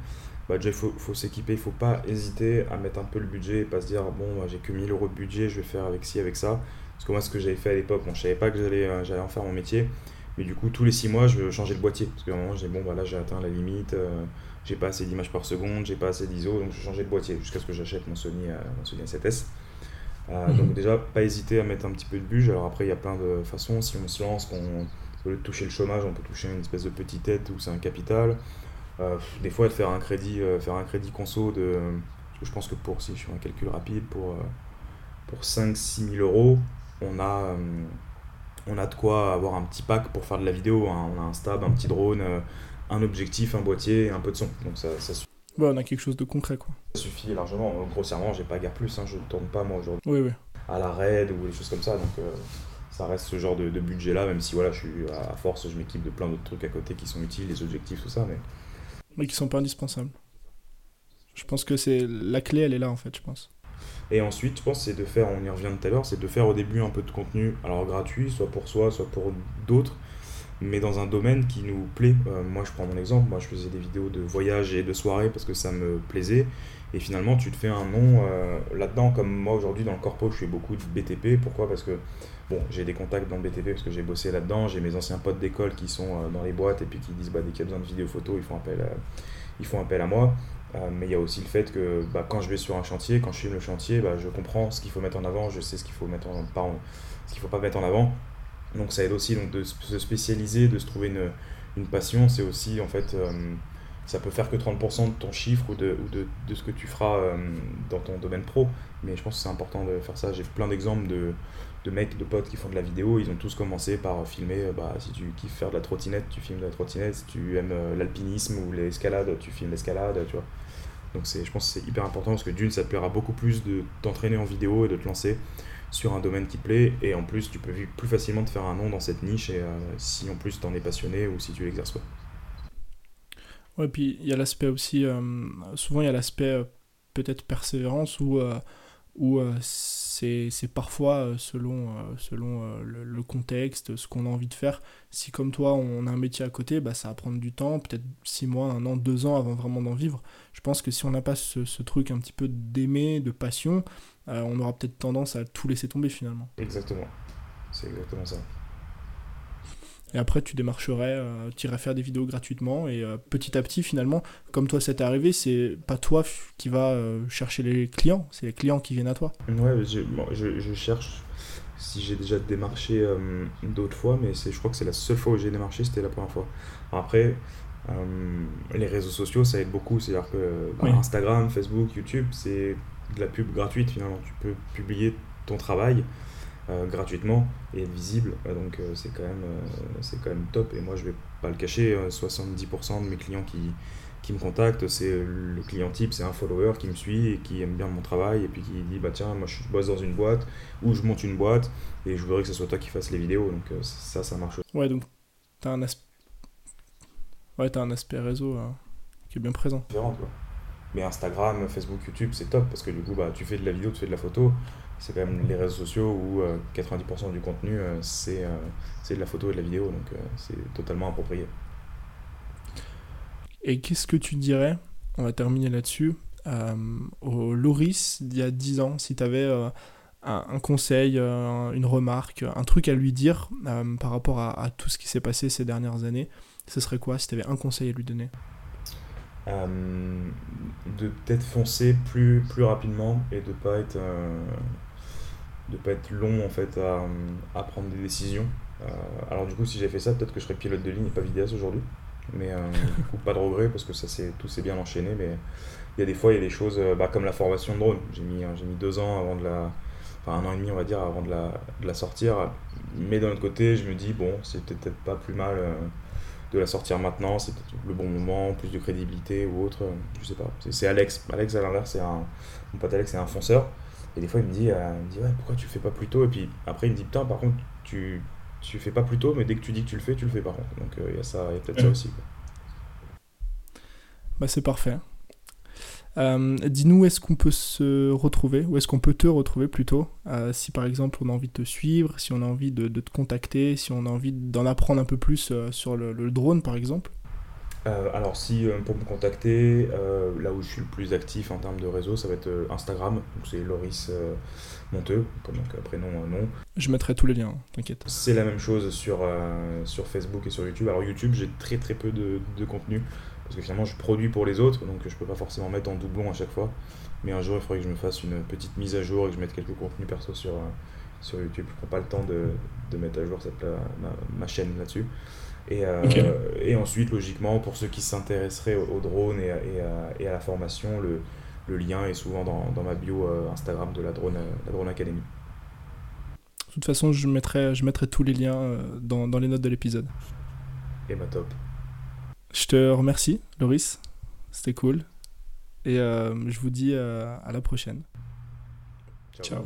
[SPEAKER 2] bah, déjà il faut, s'équiper, il faut pas hésiter à mettre un peu le budget et pas se dire, bon, j'ai que 1000 euros de budget, je vais faire avec ci, avec ça. Parce que moi, ce que j'avais fait à l'époque, bon, je savais pas que j'allais euh, en faire mon métier. Mais du coup, tous les 6 mois, je changer de boîtier. Parce qu'à un moment, j'ai bon, bah là, j'ai atteint la limite, euh, j'ai pas assez d'images par seconde, j'ai pas assez d'ISO, donc je changeais de boîtier jusqu'à ce que j'achète mon Sony, euh, mon Sony A7S. Euh, mhm. Donc, déjà, pas hésiter à mettre un petit peu de budget. Alors, après, il y a plein de façons. Si on se lance, qu'on, au lieu de toucher le chômage, on peut toucher une espèce de petite tête où c'est un capital. des fois, de faire un crédit, faire un crédit conso de. je pense que pour, si je fais un calcul rapide, pour, pour 5-6 000 euros, on a on a de quoi avoir un petit pack pour faire de la vidéo. Hein. On a un stab, un petit drone, euh, un objectif, un boîtier et un peu de son. Donc ça, ça suffit.
[SPEAKER 1] on a quelque chose de concret quoi.
[SPEAKER 2] Ça suffit largement. Grossièrement, j'ai pas guère plus. Hein. Je ne tourne pas moi aujourd'hui
[SPEAKER 1] oui, oui.
[SPEAKER 2] à la raid ou des choses comme ça. Donc euh, ça reste ce genre de, budget là, même si voilà, je suis à force, je m'équipe de plein d'autres trucs à côté qui sont utiles, les objectifs, tout ça. Mais,
[SPEAKER 1] mais qui sont pas indispensables. Je pense que c'est la clé, elle est là en fait, je pense.
[SPEAKER 2] Et ensuite, je pense, c'est de faire, on y revient tout à l'heure, c'est de faire au début un peu de contenu, alors gratuit, soit pour soi, soit pour d'autres, mais dans un domaine qui nous plaît. Euh, moi, je prends mon exemple, moi, je faisais des vidéos de voyage et de soirée parce que ça me plaisait. Et finalement, tu te fais un nom euh, là-dedans, comme moi aujourd'hui dans le corpo, je fais beaucoup de BTP. Pourquoi? Parce que bon, j'ai des contacts dans le BTP parce que j'ai bossé là-dedans. J'ai mes anciens potes d'école qui sont euh, dans les boîtes et puis qui disent bah, dès qu'il y a besoin de vidéos photos, ils font appel ils font appel à moi. Euh, mais il y a aussi le fait que bah, quand je vais sur un chantier, quand je filme le chantier, bah, je comprends ce qu'il faut mettre en avant, je sais ce qu'il faut mettre en, ce qu'il faut pas mettre en avant. Donc ça aide aussi donc, de se spécialiser, de se trouver une, une passion. C'est aussi en fait, euh, ça peut faire que 30% de ton chiffre ou, de, de, ce que tu feras euh, dans ton domaine pro. Mais je pense que c'est important de faire ça. J'ai plein d'exemples de, de mecs, de potes qui font de la vidéo, ils ont tous commencé par filmer, bah, si tu kiffes faire de la trottinette, tu filmes de la trottinette, si tu aimes l'alpinisme ou l'escalade, tu filmes l'escalade, tu vois. Donc je pense que c'est hyper important parce que d'une, ça te plaira beaucoup plus de t'entraîner en vidéo et de te lancer sur un domaine qui te plaît. Et en plus, tu peux plus facilement te faire un nom dans cette niche et euh, si en plus tu en es passionné ou si tu l'exerces pas.
[SPEAKER 1] Ouais, puis il y a l'aspect aussi, euh, souvent il y a l'aspect euh, peut-être persévérance ou où euh, c'est parfois euh, selon, euh, selon le, contexte, ce qu'on a envie de faire. Si comme toi on a un métier à côté, bah, ça va prendre du temps, peut-être 6 mois, un an, deux ans avant vraiment d'en vivre. Je pense que si on n'a pas ce, ce, truc un petit peu d'aimer, de passion, on aura peut-être tendance à tout laisser tomber finalement.
[SPEAKER 2] Exactement, c'est exactement ça.
[SPEAKER 1] Et après, tu démarcherais, euh, tu irais faire des vidéos gratuitement. Et euh, petit à petit, finalement, comme toi, c'est arrivé, c'est pas toi qui va euh, chercher les clients, c'est les clients qui viennent à toi.
[SPEAKER 2] Ouais, je, je, cherche si j'ai déjà démarché d'autres fois, mais je crois que c'est la seule fois où j'ai démarché, c'était la première fois. Après, les réseaux sociaux, ça aide beaucoup. C'est-à-dire que bah, Instagram, Facebook, YouTube, c'est de la pub gratuite finalement. Tu peux publier ton travail euh, gratuitement et être visible. Euh, donc euh, c'est quand, même, c'est quand même top. Et moi, je vais pas le cacher, 70% de mes clients qui, qui me contactent, c'est le client type, c'est un follower qui me suit et qui aime bien mon travail et puis qui dit bah tiens moi je bosse dans une boîte ou je monte une boîte et je voudrais que ce soit toi qui fasses les vidéos donc ça ça marche.
[SPEAKER 1] Ouais donc t'as un aspect ouais as un aspect réseau qui est bien présent.
[SPEAKER 2] Mais Instagram, Facebook, YouTube c'est top parce que du coup bah tu fais de la vidéo, tu fais de la photo c'est quand même les réseaux sociaux où 90% euh, du contenu, euh, c'est euh, c'est de la photo et de la vidéo, donc c'est totalement approprié.
[SPEAKER 1] Et qu'est-ce que tu dirais, on va terminer là-dessus, au Loris d'il y a 10 ans, si tu avais un, conseil, une remarque, un truc à lui dire par rapport à, tout ce qui s'est passé ces dernières années, ce serait quoi si tu avais un conseil à lui donner?
[SPEAKER 2] De peut-être foncer plus, plus rapidement et de pas être de pas être long en fait à, à prendre des décisions. alors du coup si j'avais fait ça peut-être que je serais pilote de ligne et pas vidéaste aujourd'hui. Mais *laughs* pas de regret parce que ça c'est tout s'est bien enchaîné mais il y a des fois il y a des choses bah, comme la formation de drone. J'ai mis, j'ai mis deux ans avant de la enfin un an et demi on va dire avant de la, de la sortir. Mais d'un autre côté, je me dis, bon, c'est peut-être pas plus mal euh, de la sortir maintenant, c'est peut-être le bon moment, plus de crédibilité ou autre, je sais pas. C'est Alex. Alex, à l'inverse, c'est un. Mon pote Alex, c'est un fonceur. Et des fois, il me dit, euh, il me dit ouais, pourquoi tu fais pas plus tôt? Et puis après, il me dit, putain, par contre, tu, tu fais pas plus tôt, mais dès que tu dis que tu le fais, tu le fais par contre. Donc euh, il y a, ça, y a peut-être ça aussi.
[SPEAKER 1] Bah, c'est parfait. Euh, dis-nous où est-ce qu'on peut se retrouver, où est-ce qu'on peut te retrouver plutôt, euh, si par exemple on a envie de te suivre, si on a envie de, te contacter, si on a envie d'en apprendre un peu plus sur le, drone par exemple?
[SPEAKER 2] Alors si pour me contacter, là où je suis le plus actif en termes de réseau, ça va être Instagram, donc c'est Loris Monteux, comme donc prénom nom.
[SPEAKER 1] Je mettrai tous les liens, t'inquiète.
[SPEAKER 2] C'est la même chose sur, sur Facebook et sur YouTube. Alors YouTube, j'ai très très peu de, de contenu. Parce que finalement, je produis pour les autres, donc je peux pas forcément mettre en doublon à chaque fois. Mais un jour, il faudrait que je me fasse une petite mise à jour et que je mette quelques contenus perso sur, euh, sur YouTube. Je prends pas le temps de, de mettre à jour cette, ma, ma chaîne là-dessus. Et, euh, et, ensuite, logiquement, pour ceux qui s'intéresseraient au, drone et, et, à, et, à, la formation, le, le lien est souvent dans, dans, ma bio euh, Instagram de la Drone, la drone Academy.
[SPEAKER 1] De toute façon, je mettrai, je mettrai tous les liens dans, dans les notes de l'épisode.
[SPEAKER 2] Et bah top.
[SPEAKER 1] Je te remercie, Loris. C'était cool. Et euh, je vous dis euh, à la prochaine. Ciao.